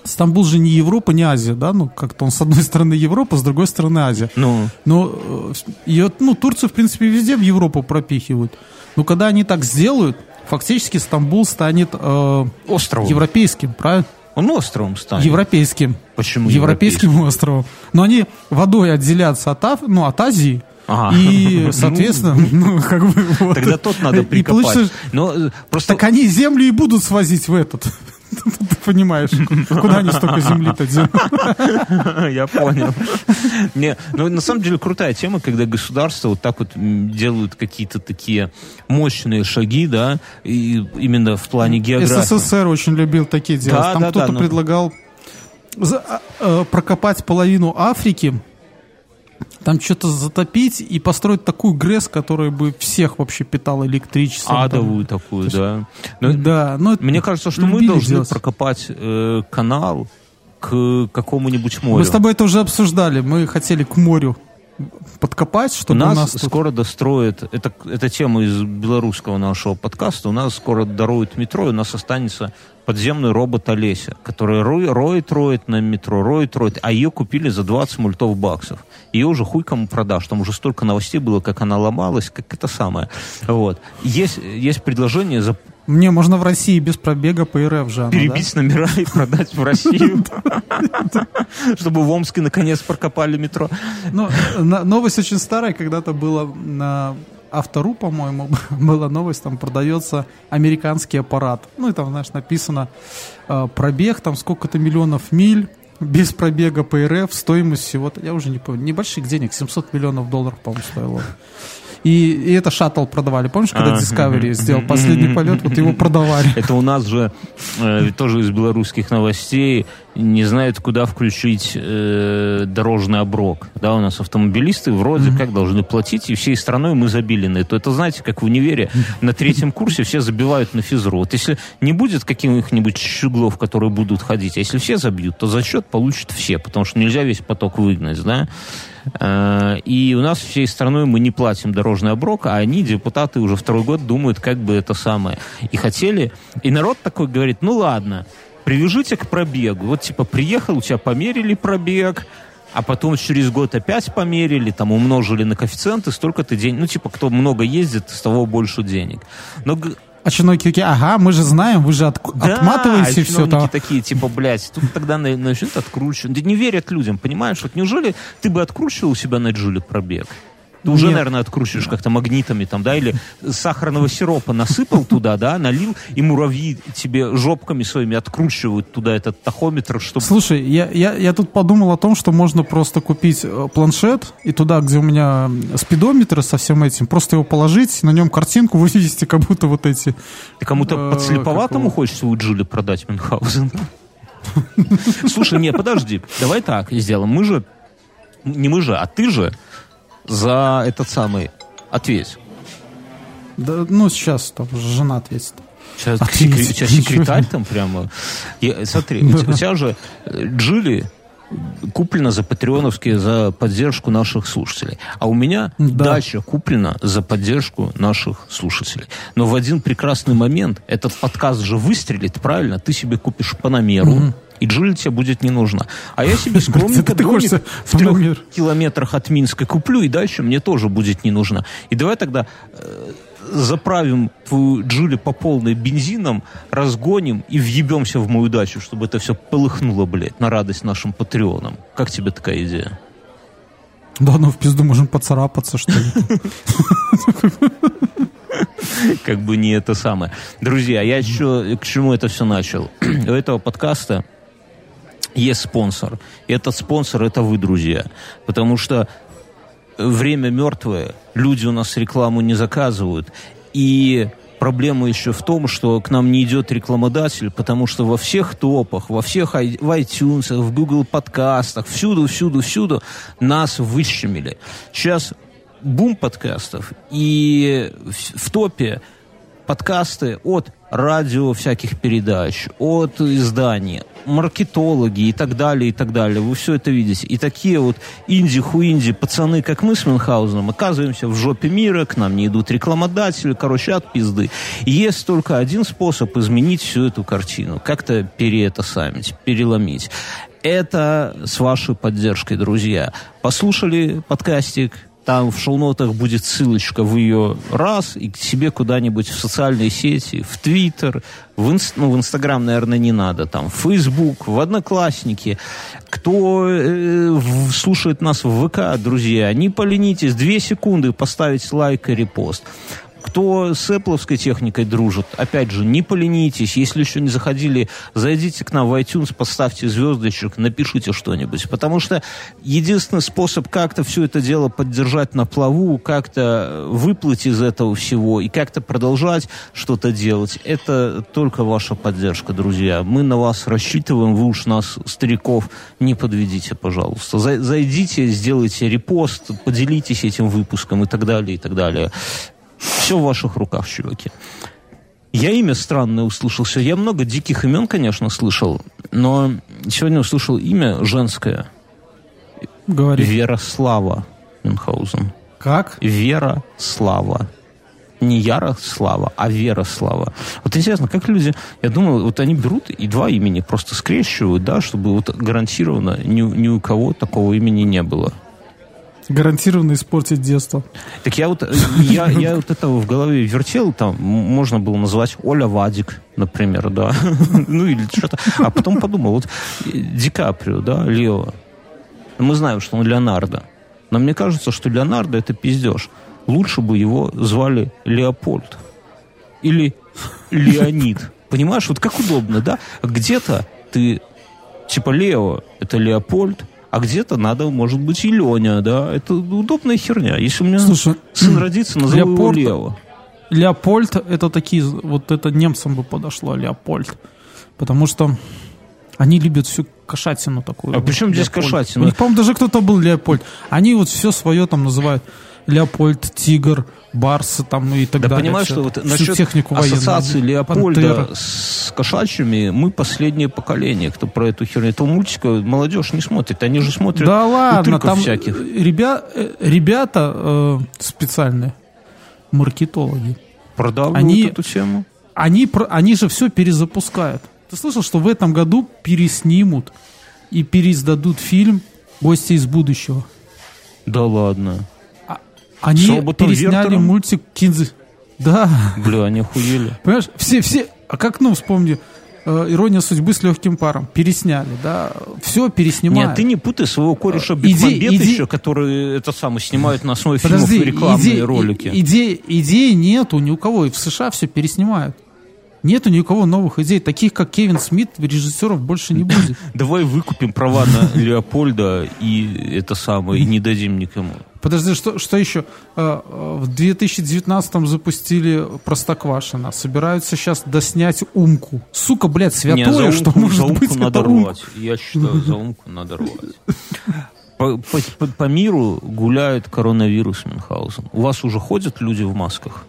Стамбул же не Европа, не Азия, да? Ну, как-то он с одной стороны Европа, с другой стороны Азия. Ну, Но э, ее, ну, Турцию, в принципе, везде в Европу пропихивают. Но когда они так сделают, фактически Стамбул станет э, островом. европейским, правильно? Он островом станет. Европейским. Почему Европейским островом. Но они водой отделятся от, Аф- ну, от Азии. Ага. И, соответственно, ну, как бы вот. Тогда тот надо И прикопать. получится- Но э, просто Так они землю и будут свозить в этот. Понимаешь, куда они столько земли-то делают? Я понял. Не, ну, на самом деле крутая тема, когда государства вот так вот делают какие-то такие мощные шаги, да, и именно в плане географии. СССР очень любил такие делать. Да, Там да, кто-то да, ну. предлагал а, э, прокопать половину Африки, там что-то затопить и построить такую ГРЭС, которая бы всех вообще питала электричеством. там. Адовую такую, да. Но Да, но Мне кажется, что мы должны делать. прокопать э, канал к какому-нибудь морю. Мы с тобой это уже обсуждали. Мы хотели к морю подкопать, У чтобы у нас, нас, тут- скоро достроят, это, это тема из белорусского нашего подкаста, у нас скоро дороют метро, и у нас останется подземный робот Олеся, который рой- роет, роет на метро, роет, роет, а ее купили за 20 мультов баксов. Ее уже хуй кому продашь, там уже столько новостей было, как она ломалась, как это самое. Вот. Есть, есть предложение за Мне можно в России без пробега по РФ же. оно, да? перебить номера и продать в Россию, чтобы в Омске наконец прокопали метро. Ну, на- новость очень старая, когда-то было на Автору, по-моему, была новость, там продается американский аппарат. Ну, и там, знаешь, написано э, пробег, там сколько-то миллионов миль, без пробега по РФ, стоимость всего-то, я уже не помню, небольших денег, 700 миллионов долларов, по-моему, стоило. И, и это шаттл продавали. Помнишь, когда А, Discovery сделал последний полет, вот его продавали. Это у нас же э, тоже из белорусских новостей не знают, куда включить э, дорожный оброк. Да, у нас автомобилисты вроде как должны платить, и всей страной мы забили на это. Это, знаете, как в универе на третьем курсе все забивают на физру. Вот если не будет каких-нибудь щеглов, которые будут ходить, а если все забьют, то зачет получат все, потому что нельзя весь поток выгнать, да? Э, и у нас всей страной мы не платим дорожный оброк, а они, депутаты, уже второй год думают, как бы это самое. И хотели... И народ такой говорит, ну ладно, привяжите к пробегу. Вот типа приехал, у тебя померили пробег, а потом через год опять померили, там умножили на коэффициенты, столько ты денег, ну типа кто много ездит, с того больше денег. Но а чиновники ага, мы же знаем, вы же от, да, отматываете а все там. такие, типа, блядь, тут тогда начнут откручивать. Не верят людям, понимаешь? Вот неужели ты бы откручивал у себя на Джули пробег? Ты уже, Нет. наверное, откручиваешь как-то магнитами там, да, или сахарного сиропа насыпал туда, да, налил, и муравьи тебе жопками своими откручивают туда этот тахометр, чтобы... Слушай, я, я, я тут подумал о том, что можно просто купить э, планшет, и туда, где у меня спидометр со всем этим, просто его положить, на нем картинку вывести, как будто вот эти... Ты кому-то э, подслеповатому хочешь свою Джули продать, Мюнхгаузен? Слушай, не, подожди, давай так сделаем. Мы же, не мы же, а ты же за этот самый ответь. Да, ну, сейчас там жена ответит. Сейчас, секрет, сейчас секретарь там прямо. Я, смотри, у, у тебя же э, Джили куплена за патреоновские, за поддержку наших слушателей. А у меня да. дача куплена за поддержку наших слушателей. Но в один прекрасный момент этот подкаст же выстрелит, правильно? Ты себе купишь Панамеру, угу и Джули тебе будет не нужно. А я себе скромненько домик в трех километрах от Минска куплю, и дальше мне тоже будет не нужно. И давай тогда э, заправим твою Джули по полной бензином, разгоним и въебемся в мою дачу, чтобы это все полыхнуло, блядь, на радость нашим патреонам. Как тебе такая идея? Да, ну в пизду можем поцарапаться, что ли. Как бы не это самое. Друзья, я еще к чему это все начал. У этого подкаста есть спонсор. И этот спонсор – это вы, друзья. Потому что время мертвое, люди у нас рекламу не заказывают. И проблема еще в том, что к нам не идет рекламодатель, потому что во всех топах, во всех в iTunes, в Google подкастах, всюду, всюду, всюду нас выщемили. Сейчас бум подкастов, и в, топе подкасты от радио всяких передач, от изданий, маркетологи и так далее, и так далее. Вы все это видите. И такие вот инди-хуинди пацаны, как мы с Мюнхгаузеном, оказываемся в жопе мира, к нам не идут рекламодатели, короче, от пизды. Есть только один способ изменить всю эту картину. Как-то пере это самить, переломить. Это с вашей поддержкой, друзья. Послушали подкастик, там в шоу-нотах будет ссылочка в ее раз и к себе куда-нибудь в социальные сети, в Твиттер, в, инст... ну, в Инстаграм, наверное, не надо, там, в Фейсбук, в Одноклассники. Кто э, слушает нас в ВК, друзья, не поленитесь, две секунды поставить лайк и репост. Кто с Apple техникой дружит, опять же, не поленитесь. Если еще не заходили, зайдите к нам в iTunes, поставьте звездочек, напишите что-нибудь. Потому что единственный способ как-то все это дело поддержать на плаву, как-то выплыть из этого всего и как-то продолжать что-то делать, это только ваша поддержка, друзья. Мы на вас рассчитываем, вы уж нас, стариков, не подведите, пожалуйста. Зайдите, сделайте репост, поделитесь этим выпуском и так далее, и так далее. Все в ваших руках, чуваки. Я имя странное услышал. Я много диких имен, конечно, слышал, но сегодня услышал имя женское. Говори. Вера Слава Мюнхгаузен. Как? Вера Слава. Не Яра Слава, а Вера Слава. Вот интересно, как люди, я думаю, вот они берут и два имени просто скрещивают, да, чтобы вот гарантированно ни, ни у кого такого имени не было. Гарантированно испортить детство. Так я вот, я, я вот это в голове вертел, там можно было назвать Оля Вадик, например, да. ну или что-то. А потом подумал, вот Ди Каприо, да, Лео. Мы знаем, что он Леонардо. Но мне кажется, что Леонардо это пиздеж. Лучше бы его звали Леопольд. Или Леонид. Понимаешь, вот как удобно, да? Где-то ты, типа Лео, это Леопольд, а где-то надо, может быть, и Леня, да. Это удобная херня. Если у меня Слушай, сын родится, назову Леопольд, его Лео. Леопольд, это такие, вот это немцам бы подошло, Леопольд. Потому что Они любят всю кошатину такую. А при чем здесь Леопольд. кошатина? У них, по-моему, даже кто-то был Леопольд. Они вот все свое там называют Леопольд, Тигр, Барс там, ну и так Да далее. понимаешь, что вот насчет технику военную. ассоциации Леопольда Пантера. с кошачьими, мы последнее поколение, кто про эту херню. Этого мультика молодежь не смотрит. Они же смотрят Да ладно, там всяких. ребя- э, ребята э, специальные, маркетологи, Продавливают они- эту тему. они, они же все перезапускают. Ты слышал, что в этом году переснимут и переиздадут фильм «Гости из будущего». Да ладно. Они пересняли Вертером? мультик Кинзи. Да, Бля, они охуели. понимаешь, все, все, а как, ну, вспомни, э, «Ирония судьбы» с легким паром, пересняли, да, все переснимают. Нет, ты не путай своего кореша Иди- Бекмамбета иди- еще, который это самое снимают на основе фильмов Подожди, и рекламные иде- ролики. и- идей, идей нету ни у кого, и в США все переснимают. Нету ни у кого новых идей. Таких, как Кевин Смит, режиссеров больше не будет. Давай выкупим права на Леопольда и это самое, и не дадим никому. Подожди, что, что еще? Э, э, В 2019-м запустили Простоквашино. Собираются сейчас доснять Умку. Сука, блядь, святое, Не, за что умку- может за умку быть надо это рвать. Я считаю, за умку надо рвать. По, по- по- по миру гуляет коронавирус Мюнхгаузен. У вас уже ходят люди в масках?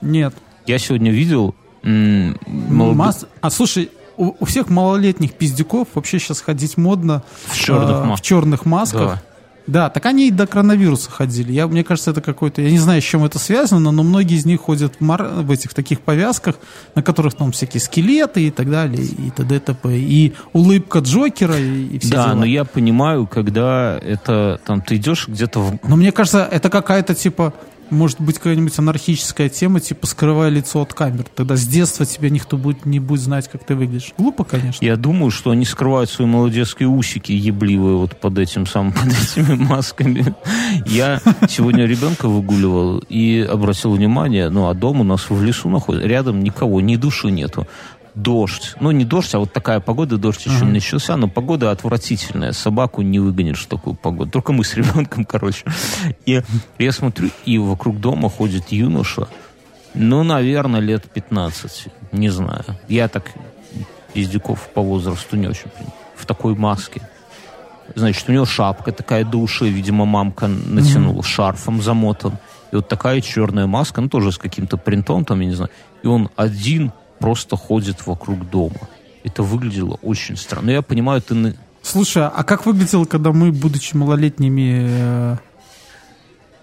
Нет. Я сегодня видел м, молодых- Мас- А слушай, у, у всех малолетних пиздюков вообще сейчас ходить модно В черных э, масках. в черных масках. Да. Да, так они и до коронавируса ходили. Я, мне кажется, это какой-то... Я не знаю, с чем это связано, но многие из них ходят в, мар- в этих таких повязках, на которых там всякие скелеты и так далее, и т.д. и т.п. И улыбка Джокера, и, и все Да, дела. но я понимаю, когда это там ты идешь где-то в Но мне кажется, это какая-то типа... Может быть, какая-нибудь анархическая тема, типа скрывай лицо от камер. Тогда с детства тебя никто будет, не будет знать, как ты выглядишь. Глупо, конечно. Я думаю, что они скрывают свои молодецкие усики ебливые вот под этим самым, под этими масками. Я сегодня ребенка выгуливал и обратил внимание, ну, а дом у нас в лесу находится, рядом никого, ни души нету. Дождь. Ну, не дождь, а вот такая погода, дождь еще не начался, но погода отвратительная. Собаку не выгонишь в такую погоду. Только мы с ребенком, короче. И я смотрю, и вокруг дома ходит юноша, ну, наверное, лет 15. Не знаю. Я так пиздюков по возрасту не очень понимаю. В такой маске. Значит, у него шапка такая до ушей, видимо, мамка натянула, шарфом замотан. И вот такая черная маска, ну, тоже с каким-то принтом там, я не знаю. И он один просто ходит вокруг дома. Это выглядело очень странно. Но я понимаю, ты... Слушай, а как выглядело, когда мы, будучи малолетними, э,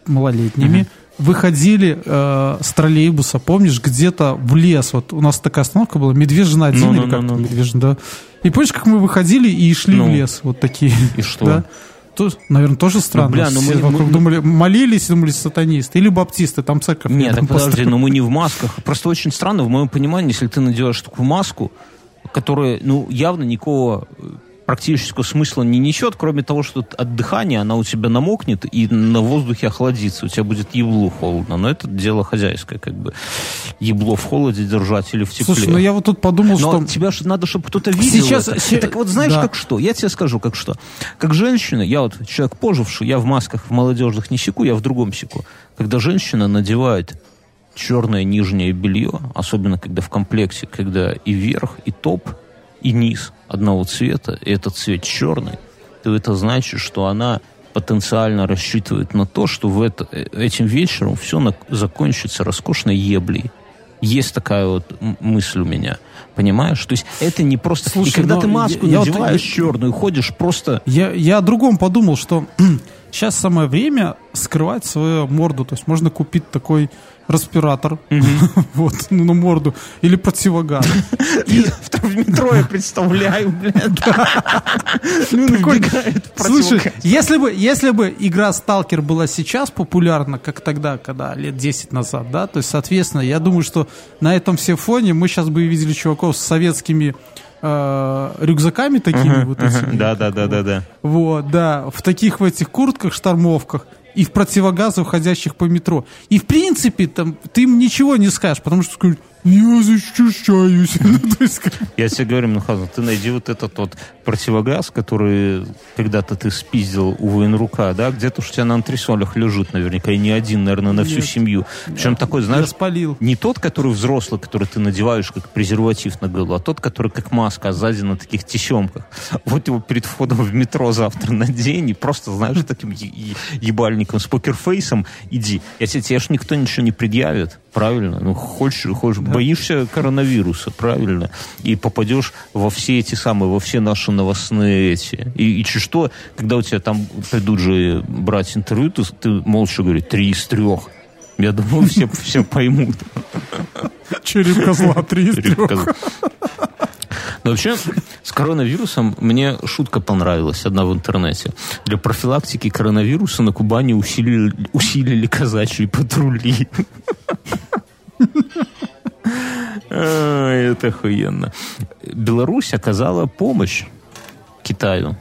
малолетними, выходили э, с троллейбуса, помнишь, где-то в лес, вот у нас такая остановка была, Медвежьина один Ну, ну, или как ну, там ну. Медвежьина, да. И помнишь, как мы выходили и шли Ну. в лес, вот такие. И что? Да? То, наверное, тоже странно. бля, ну мы- вокруг мы- думали, молились, думали, сатанисты. Или баптисты, там церковь. Нет, так подожди, построена. но мы не в масках. Просто очень странно, в моем понимании, если ты надеваешь такую маску, которая, ну, явно никакого э, практического смысла не несет, кроме того, что от дыхания она у тебя намокнет и на воздухе охладится, у тебя будет еблу холодно. Но это дело хозяйское, как бы. Ебло в холоде держать или в тепле. Слушай, ну я вот тут подумал, Но что... тебя же надо, чтобы кто-то видел Сейчас- это. се- Так вот, знаешь, да. как что? Я тебе скажу, как что. Как женщина, я вот человек поживший, я в масках в молодежных не секу, я в другом секу. Когда женщина надевает черное нижнее белье, особенно когда в комплекте, когда и верх, и топ, и низ одного цвета, и этот цвет черный, то это значит, что она потенциально рассчитывает на то, что в это, э, этим вечером все закончится роскошной еблей. Есть такая вот мысль у меня. Понимаешь? То есть это не просто... Слушай, и когда но ты маску я- я надеваешь черную, ходишь просто... Я, я о другом подумал, что сейчас самое время скрывать свою морду. То есть можно купить такой респиратор вот, ну, на морду или противогаз. И в метро я представляю, блядь. Ну, Слушай, если бы, если бы игра Сталкер была сейчас популярна, как тогда, когда лет 10 назад, да, то есть, соответственно, я думаю, что на этом все фоне мы сейчас бы видели чуваков с советскими э, рюкзаками такими вот этими. Да, да, да, да, да. Вот, да, в таких в этих куртках, штормовках и в противогазах, ходящих по метро. И, в принципе, там, ты им ничего не скажешь, потому что скажут, Я защищаюсь. Ну, Я тебе говорю, Мюнхгаузен, ты найди вот этот вот противогаз, который когда-то ты спиздил у военрука, да, где-то уж у тебя на антресолях лежит наверняка, и не один, наверное, на всю семью. Причем такой, знаешь, спалил. не тот, который взрослый, который ты надеваешь как презерватив на голову, а тот, который как маска, а сзади на таких тесемках. Вот его перед входом в метро завтра надень и просто, знаешь, таким ебальником с покерфейсом иди. Я тебе, тебе ж никто ничего не предъявит, правильно? Ну, хочешь, хочешь, боишься коронавируса, правильно? И попадешь во все эти самые, во все наши новостные эти. И, и что, когда у тебя там придут же брать интервью, ты, ты молча говоришь, три из трех. Я думаю, все, все поймут. Череп козла, три из трех. Но вообще, с коронавирусом мне шутка понравилась, одна в интернете. Для профилактики коронавируса на Кубани усилили, усилили казачьи патрули. Это охуенно. Беларусь оказала помощь Китаю.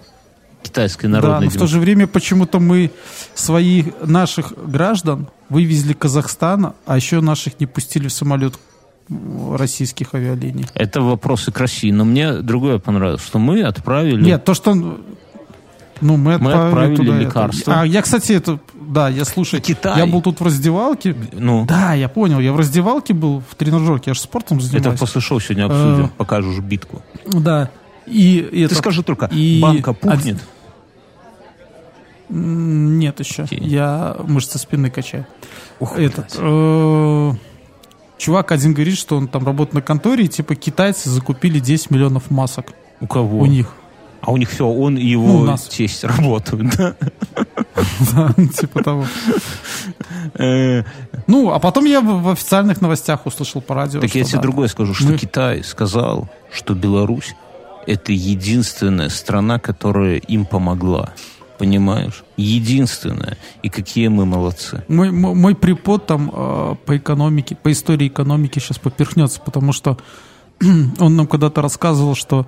Китайской Да, народной но в то же время почему-то мы своих наших граждан вывезли Казахстана, а еще наших не пустили в самолет российских авиалиний. Это вопросы к России. Но мне другое понравилось, что мы отправили... Нет, то, что... Ну, мы отправили, отправили туда это. лекарства. А я, кстати, это... Да, я слушай, Китай. я был тут в раздевалке. Ну, Да, я понял. Я в раздевалке был в тренажерке. Я же спортом это занимаюсь. после шоу сегодня обсудим. Э, Покажешь битку. Да. И, и Ты это- скажи только, и банка пухнет? Нет еще. Окей. Я мышцы спины качаю. Ух, Этот, э, чувак один говорит, что он там работает на конторе, и типа китайцы закупили 10 миллионов масок У кого? у них. А у них все, он и Ну, его у нас. тесть работают, да? Да, Типа того. Э, Ну, а потом я в официальных новостях услышал по радио. Так я тебе другое скажу, что Мы- Китай сказал, что Беларусь это единственная страна, которая им помогла. Понимаешь? Единственная. И какие мы молодцы. Мой, мой, мой препод там э, по экономике, по истории экономики сейчас поперхнется, потому что он нам когда-то рассказывал, что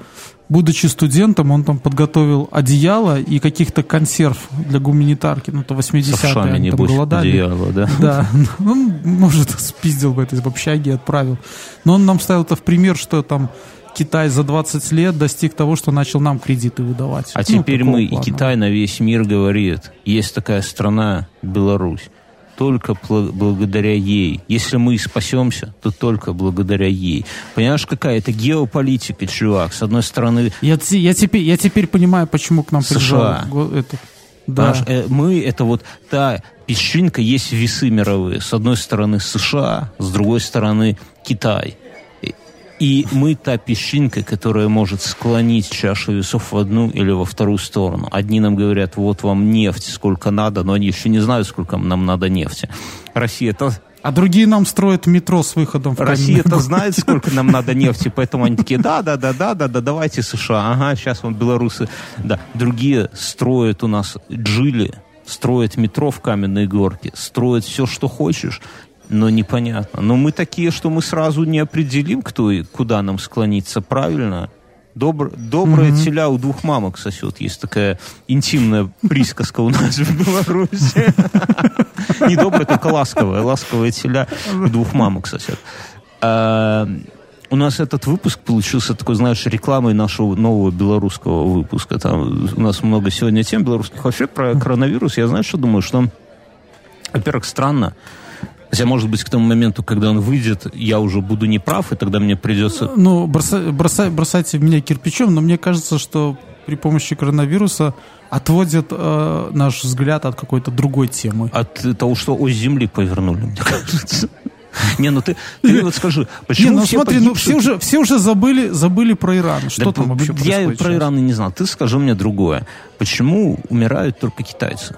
будучи студентом, он там подготовил одеяло и каких-то консерв для гуманитарки. Ну, это 80-е, С овшами, они там голодали. одеяло, да? Да, он, может, спиздил бы это из общаги и отправил. Но он нам ставил это в пример, что там Китай за 20 лет достиг того, что начал нам кредиты выдавать. А Ну, теперь мы, и плана. Китай на весь мир говорит, есть такая страна, Беларусь, только благодаря ей. Если мы и спасемся, то только благодаря ей. Понимаешь, какая это геополитика, чувак? С одной стороны, Я, я, теперь, я теперь понимаю, почему к нам США. это. Да. Э, мы это вот та песчинка, есть весы мировые. С одной стороны США, с другой стороны Китай. И- мы та песчинка, которая может склонить чашу весов в одну или во вторую сторону. Одни нам говорят, вот вам нефть, сколько надо, но они еще не знают, сколько нам надо нефти. Россия-то А другие нам строят метро с выходом в Россия-то каменный знает, сколько нам надо нефти, поэтому они такие, да, да, да, да, да, да, давайте США, ага, сейчас вам белорусы, да. Другие строят у нас джили, строят метро в каменной горке, строят все, что хочешь, но непонятно. Но мы такие, что мы сразу не определим, кто и куда нам склониться, правильно? Добр, добрая теля у двух мамок сосет. Есть такая интимная присказка у нас в Беларуси. Не добрая, только ласковая. Ласковая теля у двух мамок сосет. А, У нас этот выпуск получился такой, знаешь, рекламой нашего нового белорусского выпуска. Там у нас много сегодня тем белорусских. Вообще про коронавирус я, знаешь, что думаю, что, во-первых, странно, Хотя, может быть, к тому моменту, когда он выйдет, я уже буду неправ, и тогда мне придется... Ну, броса- броса- бросайте в меня кирпичом, но мне кажется, что при помощи коронавируса отводят э, наш взгляд от какой-то другой темы. От того, что ось земли повернули, мне кажется. Не, ну ты, ты вот скажи, почему Не, ну все смотри, ну погибшие- все уже, все уже забыли, забыли про Иран. Что Да там вообще Я про сейчас? Иран и не знал. Ты скажи мне другое. Почему умирают только китайцы?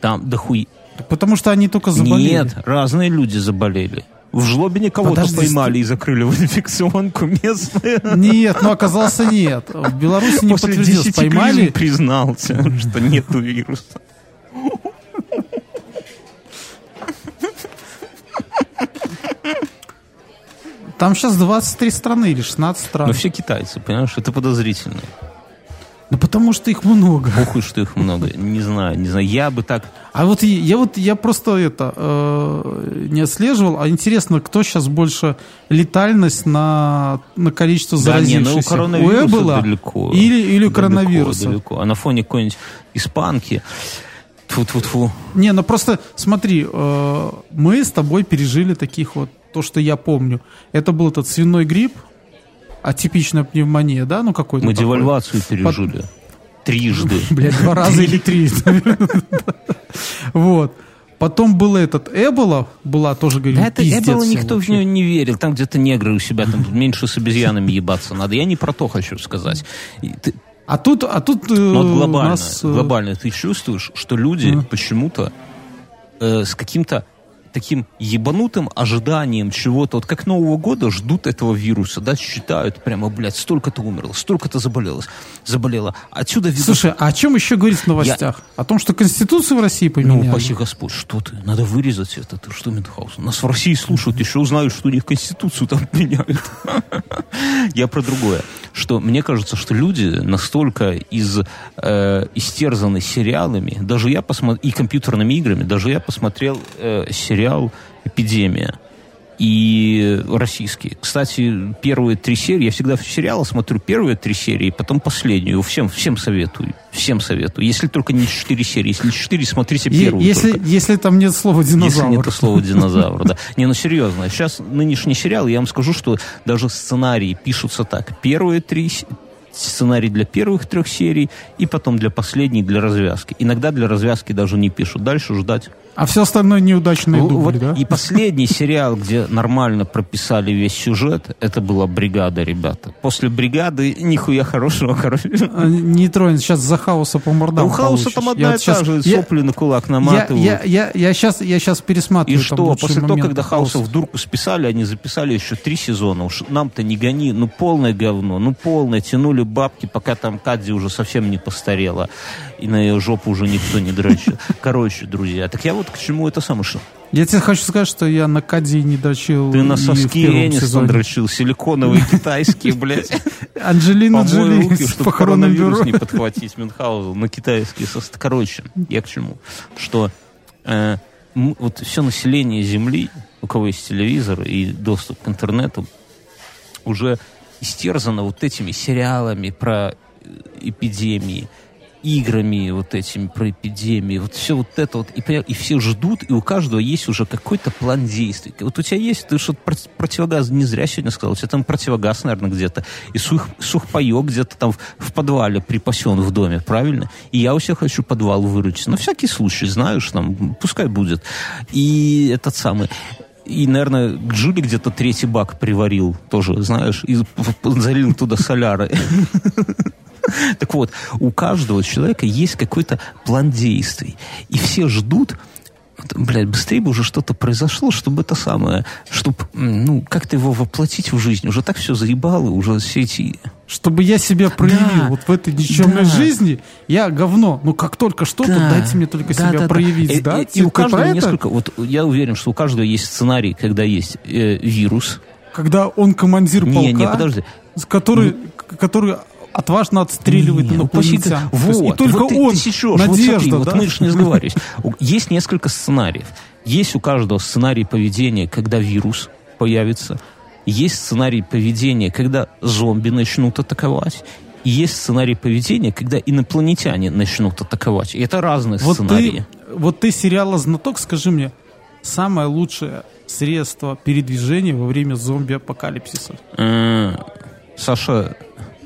Там, да хуй... Потому что они только заболели. Нет, разные люди заболели. В жлобине кого-то поймали и закрыли в инфекционку местные. Нет, ну оказался нет. В Беларуси не После подтвердилось. 10 Поймали. признался, что нету вируса. Там сейчас 23 страны или 16 стран. Но все китайцы, понимаешь, это подозрительно. Ну потому что их много. Похуй, что их много. Не знаю, не знаю. Я бы так... А вот я, вот я просто это э, не отслеживал. А интересно, кто сейчас больше летальность на, на количество Да, не, заразившихся? ну у коронавируса Эбола далеко. или, или Далеко, коронавируса? далеко. А на фоне какой-нибудь испанки, тьфу-тьфу-тьфу, Не, ну просто смотри, э, мы с тобой пережили таких вот, то, что я помню. Это был этот свиной грипп, атипичная пневмония, да, ну какой-то мы такой. девальвацию пережили. Трижды. Блядь, два раза или три. Вот. Потом был этот Эбола, была тоже, говорю, Да это Эбола никто в вообще. нее не верил. Там где-то негры у себя там меньше с обезьянами ебаться надо. Я не про то хочу сказать. И ты- А тут, а тут э, Но вот у глобально, нас... э, глобально ты чувствуешь, что люди почему-то э, с каким-то таким ебанутым ожиданием чего-то, вот как Нового года ждут этого вируса, да, считают прямо, блядь, столько-то умерло, столько-то заболело, заболело. Отсюда видно, Слушай, а о чем еще говорить в новостях? О том, что Конституцию в России ну, поменяли? упаси Господь, что ты? Надо вырезать это. Ты что, Мюнхгаузен? Нас в России слушают, еще узнают, что у них Конституцию там меняют. Я про другое. Что мне кажется, что люди настолько из, э, истерзаны сериалами, даже я посмотрел, и компьютерными играми, даже я посмотрел э, сериал «Эпидемия» и российские. Кстати, первые три серии, я всегда в сериалы смотрю первые три серии, потом последнюю. Всем, всем советую. Всем советую. Если только не четыре серии. Если четыре, смотрите первую если, только. если там нет слова Если динозавр. нет слова динозавр, да. Не, ну серьезно. Сейчас нынешний сериал, я вам скажу, что даже сценарии пишутся так. Первые три сценарий для первых трех серий и потом для последней, для развязки. Иногда для развязки даже не пишут. Дальше ждать. А все остальное неудачные Ну, дубли, вот да? И последний сериал, где нормально прописали весь сюжет, это была «Бригада», ребята. После «Бригады» нихуя хорошего, короче. А, Не тронь, сейчас за хаоса по мордам У Хауса получишь. там Я одна и вот та же, я- сопли на кулак я, наматывают. я, я, я, сейчас, я сейчас И пересматриваю. там что, после того, когда Хауса в дурку списали, они записали еще три сезона. Уж нам-то не гони, ну полное говно, ну полное. Тянули бабки, пока там Кадзи уже совсем не постарела. И на ее жопу уже никто не дрочил. Короче, друзья, так я вот к чему это самое что? Я тебе хочу сказать, что я на Кади не дрочил Ты на соски Энистон дрочил, силиконовые китайские, блядь. Анджелина Джоли с чтобы похоронным коронавирус бюро. не подхватить Мюнхгаузен на китайские соски. Короче, я к чему? Что э, вот все население Земли, у кого есть телевизор и доступ к интернету, уже истерзано вот этими сериалами про э, эпидемии, играми вот этими про эпидемии, вот все вот это вот, и, и все ждут, и у каждого есть уже какой-то план действий. Вот у тебя есть, ты что-то про- противогаз не зря сегодня сказал, у тебя там противогаз, наверное, где-то, и сух, сухпайок где-то там в, в подвале припасен в доме, правильно? И я у себя хочу подвал выручить. На всякий случай, знаешь, там, пускай будет. И этот самый... И, наверное, Джули где-то третий бак приварил тоже, знаешь, и залил туда соляры. Так вот, у каждого человека есть какой-то план действий. И все ждут, блядь, быстрее бы уже что-то произошло, чтобы это самое, чтобы, ну, как-то его воплотить в жизнь. Уже так все заебало, уже все эти... Чтобы я себя проявил Да, вот в этой никчемной да. жизни, я говно. Ну как только что-то, Да, дайте мне только да, себя да, да. проявить, И- да? И, Ты и у про каждого несколько... Вот я уверен, что у каждого есть сценарий, когда есть э, вирус. Когда он командир полка, Не, не, подожди. который, который отважно отстреливает Не, ну, почти- инопланетян. То есть Вот, и только вот ты, он, ты сечешь, надежда, вот смотри, вот да? мы же не разговаривались. У- Есть несколько сценариев. Есть у каждого сценарий поведения, когда вирус появится. Есть сценарий поведения, когда зомби начнут атаковать. И есть сценарий поведения, когда инопланетяне начнут атаковать. И это разные Вот сценарии. ты, вот ты сериала «Знаток», скажи мне, самое лучшее средство передвижения во время зомби-апокалипсиса? Э, Саша...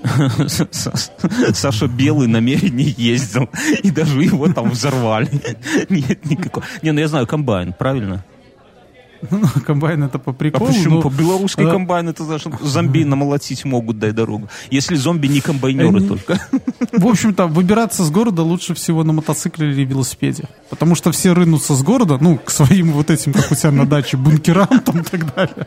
Саша Белый намерение ездил, и даже его там взорвали. Нет никакого. Не, ну я знаю, комбайн, правильно? Ну, комбайн это по А приколу. почему? но- По белорусской э, комбайн это значит, зомби намолотить могут, дай дорогу. Если зомби не комбайнеры Они- только. В общем-то, выбираться с города лучше всего на мотоцикле или велосипеде. Потому что все рынутся с города, ну, к своим вот этим, как у тебя на даче, бункерам там и так далее.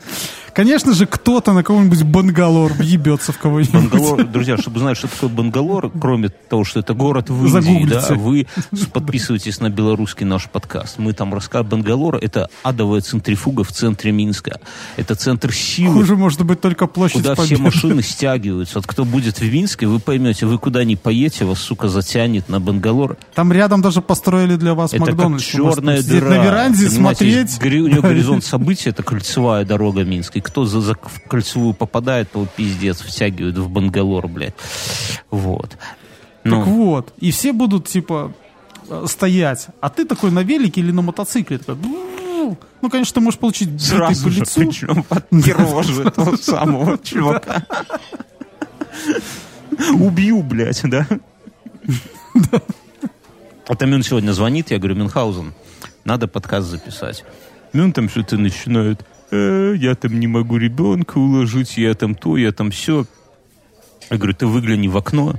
Конечно же, кто-то на кого-нибудь бангалор въебется в кого-нибудь. Бангалор, друзья, чтобы знать, что такое Бангалор, кроме того, что это город в Индии, да, вы подписывайтесь на белорусский наш подкаст. Мы там рассказываем. Бангалор — это адовая центрифуга центрифуга в центре Минска. Это центр силы. Хуже может быть только площадь Куда Победы. все машины стягиваются. Вот кто будет в Минске, вы поймете, вы куда ни поедете, вас, сука, затянет на Бангалор. Там рядом даже построили для вас Это Макдональдс. как можете черная дыра. на веранде, смотреть. гори- У нее горизонт событий, это кольцевая дорога Минска. И кто за, за- кольцевую попадает, то пиздец, втягивают в Бангалор, блядь. Вот. Ну, Так вот, и все будут, типа, э, стоять. А ты такой на велике или на мотоцикле. Такой. Ну, конечно, ты можешь получить сразу по же, лицу. причем под рожу этого самого чувака. Убью, блядь, да? А там он сегодня звонит, я говорю, Мюнхгаузен, надо подкаст записать. И он там что-то начинает, «Э, я там не могу ребенка уложить, я там то, я там все. Я говорю, ты выгляни в окно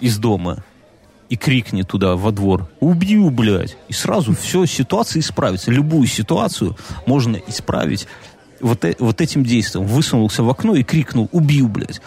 из дома и крикни туда, во двор, убью, блядь. И сразу все, ситуация исправится. Любую ситуацию можно исправить вот, э- вот этим действием. Высунулся в окно и крикнул, убью, блядь.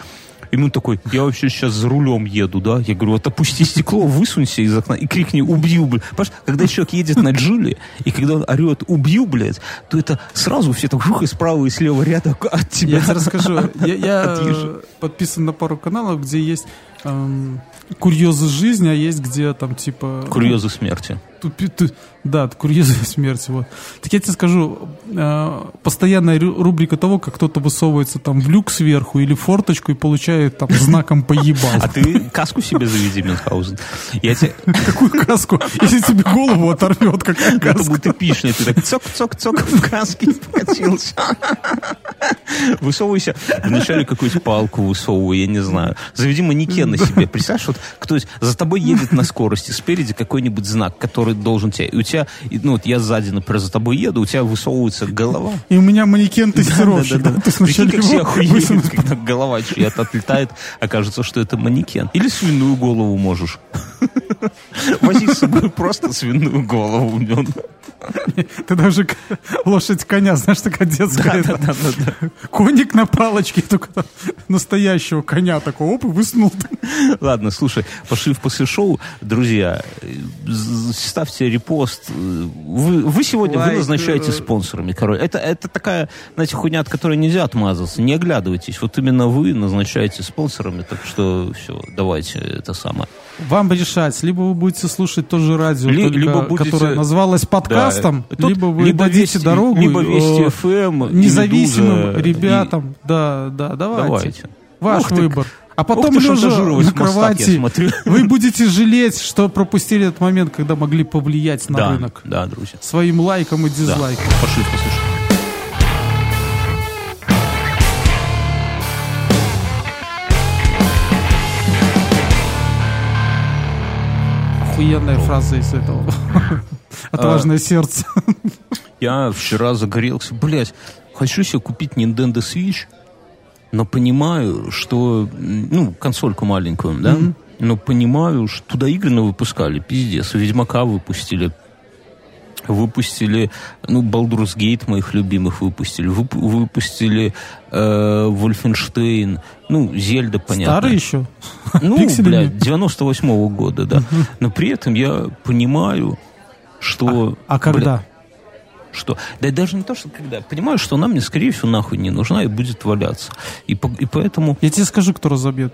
И он такой, я вообще сейчас за рулем еду, да? Я говорю, вот опусти стекло, высунься из окна и крикни, убью, блядь. Понимаешь, когда человек едет на джиле, и когда он орет, убью, блядь, то это сразу все так, жух, и справа, и слева ряда от тебя. Я тебе расскажу. Я, я, э, подписан на пару каналов, где есть эм, курьезы жизни, а есть где там типа... Курьезы смерти. Тупи- ту- да, курьезы смерти. Вот. Так я тебе скажу, э, постоянная рубрика того, как кто-то высовывается там в люк сверху или в форточку и получает там знаком поебал. А ты каску себе заведи, Мюнхгаузен. Я тебе... Какую каску? Если тебе голову оторвет, какая Это каска? будет эпично. Ты так цок-цок-цок в каске покатился. Высовывайся. Вначале какую-то палку высовывай, я не знаю. Заведи манекен на себе. Представляешь, вот кто за тобой едет на скорости, спереди какой-нибудь знак, который должен тебя... И у тебя, ну вот я сзади, например, за тобой еду, у тебя высовывается голова. И у меня манекен тестировщик. Да-да-да. Ты сначала Прикинь, как все охуеют, когда голова чья-то отлетает, окажется, что это манекен. Или свиную голову можешь. Вози с собой просто свиную голову. Ты даже лошадь коня, знаешь, такая детская. это, Коник на палочке, только там настоящего коня такого, оп, и высунул. Ладно, слушай, пошли в после шоу. Друзья, ставьте репост. Вы, вы сегодня вы Лайк, назначаете э, спонсорами. Король. Это, это такая, знаете, хуйня, от которой нельзя отмазаться. Не оглядывайтесь. Вот именно вы назначаете спонсорами. Так что все, давайте это самое. Вам решать, либо вы будете слушать то же радио, Ли- только- либо будете- которое называлось подкастом, Да, тут либо вы либо дадите Вести- дорогу либо э, Вести ФМ, и независимым Медуза, ребятам. Да, да, давайте. Давайте. Ваш Ух ты, выбор. А потом Ух ты, лежа на Мостак, кровати, смотрю. вы будете жалеть, что пропустили этот момент, когда могли повлиять на да, рынок да, друзья. своим лайком и Да. дизлайком. Пошли послушаем. Охуенная фраза из этого. А, Отважное сердце. Я вчера загорелся. Блять, хочу себе купить Nintendo Switch, но понимаю, что... Ну, консольку маленькую, да? Но понимаю, что туда игры выпускали, пиздец. Ведьмака выпустили. Выпустили, ну, Baldur's Gate моих любимых выпустили. Вып- выпустили э, Wolfenstein. Ну, Зельда, понятно. Старый еще? Ну, блядь, 98-го года, да. Но при этом я понимаю, что... А когда? Что? Да даже не то, что когда. Понимаю, что она мне, скорее всего, нахуй не нужна и будет валяться. И, по- и поэтому Я тебе скажу, кто разобьет.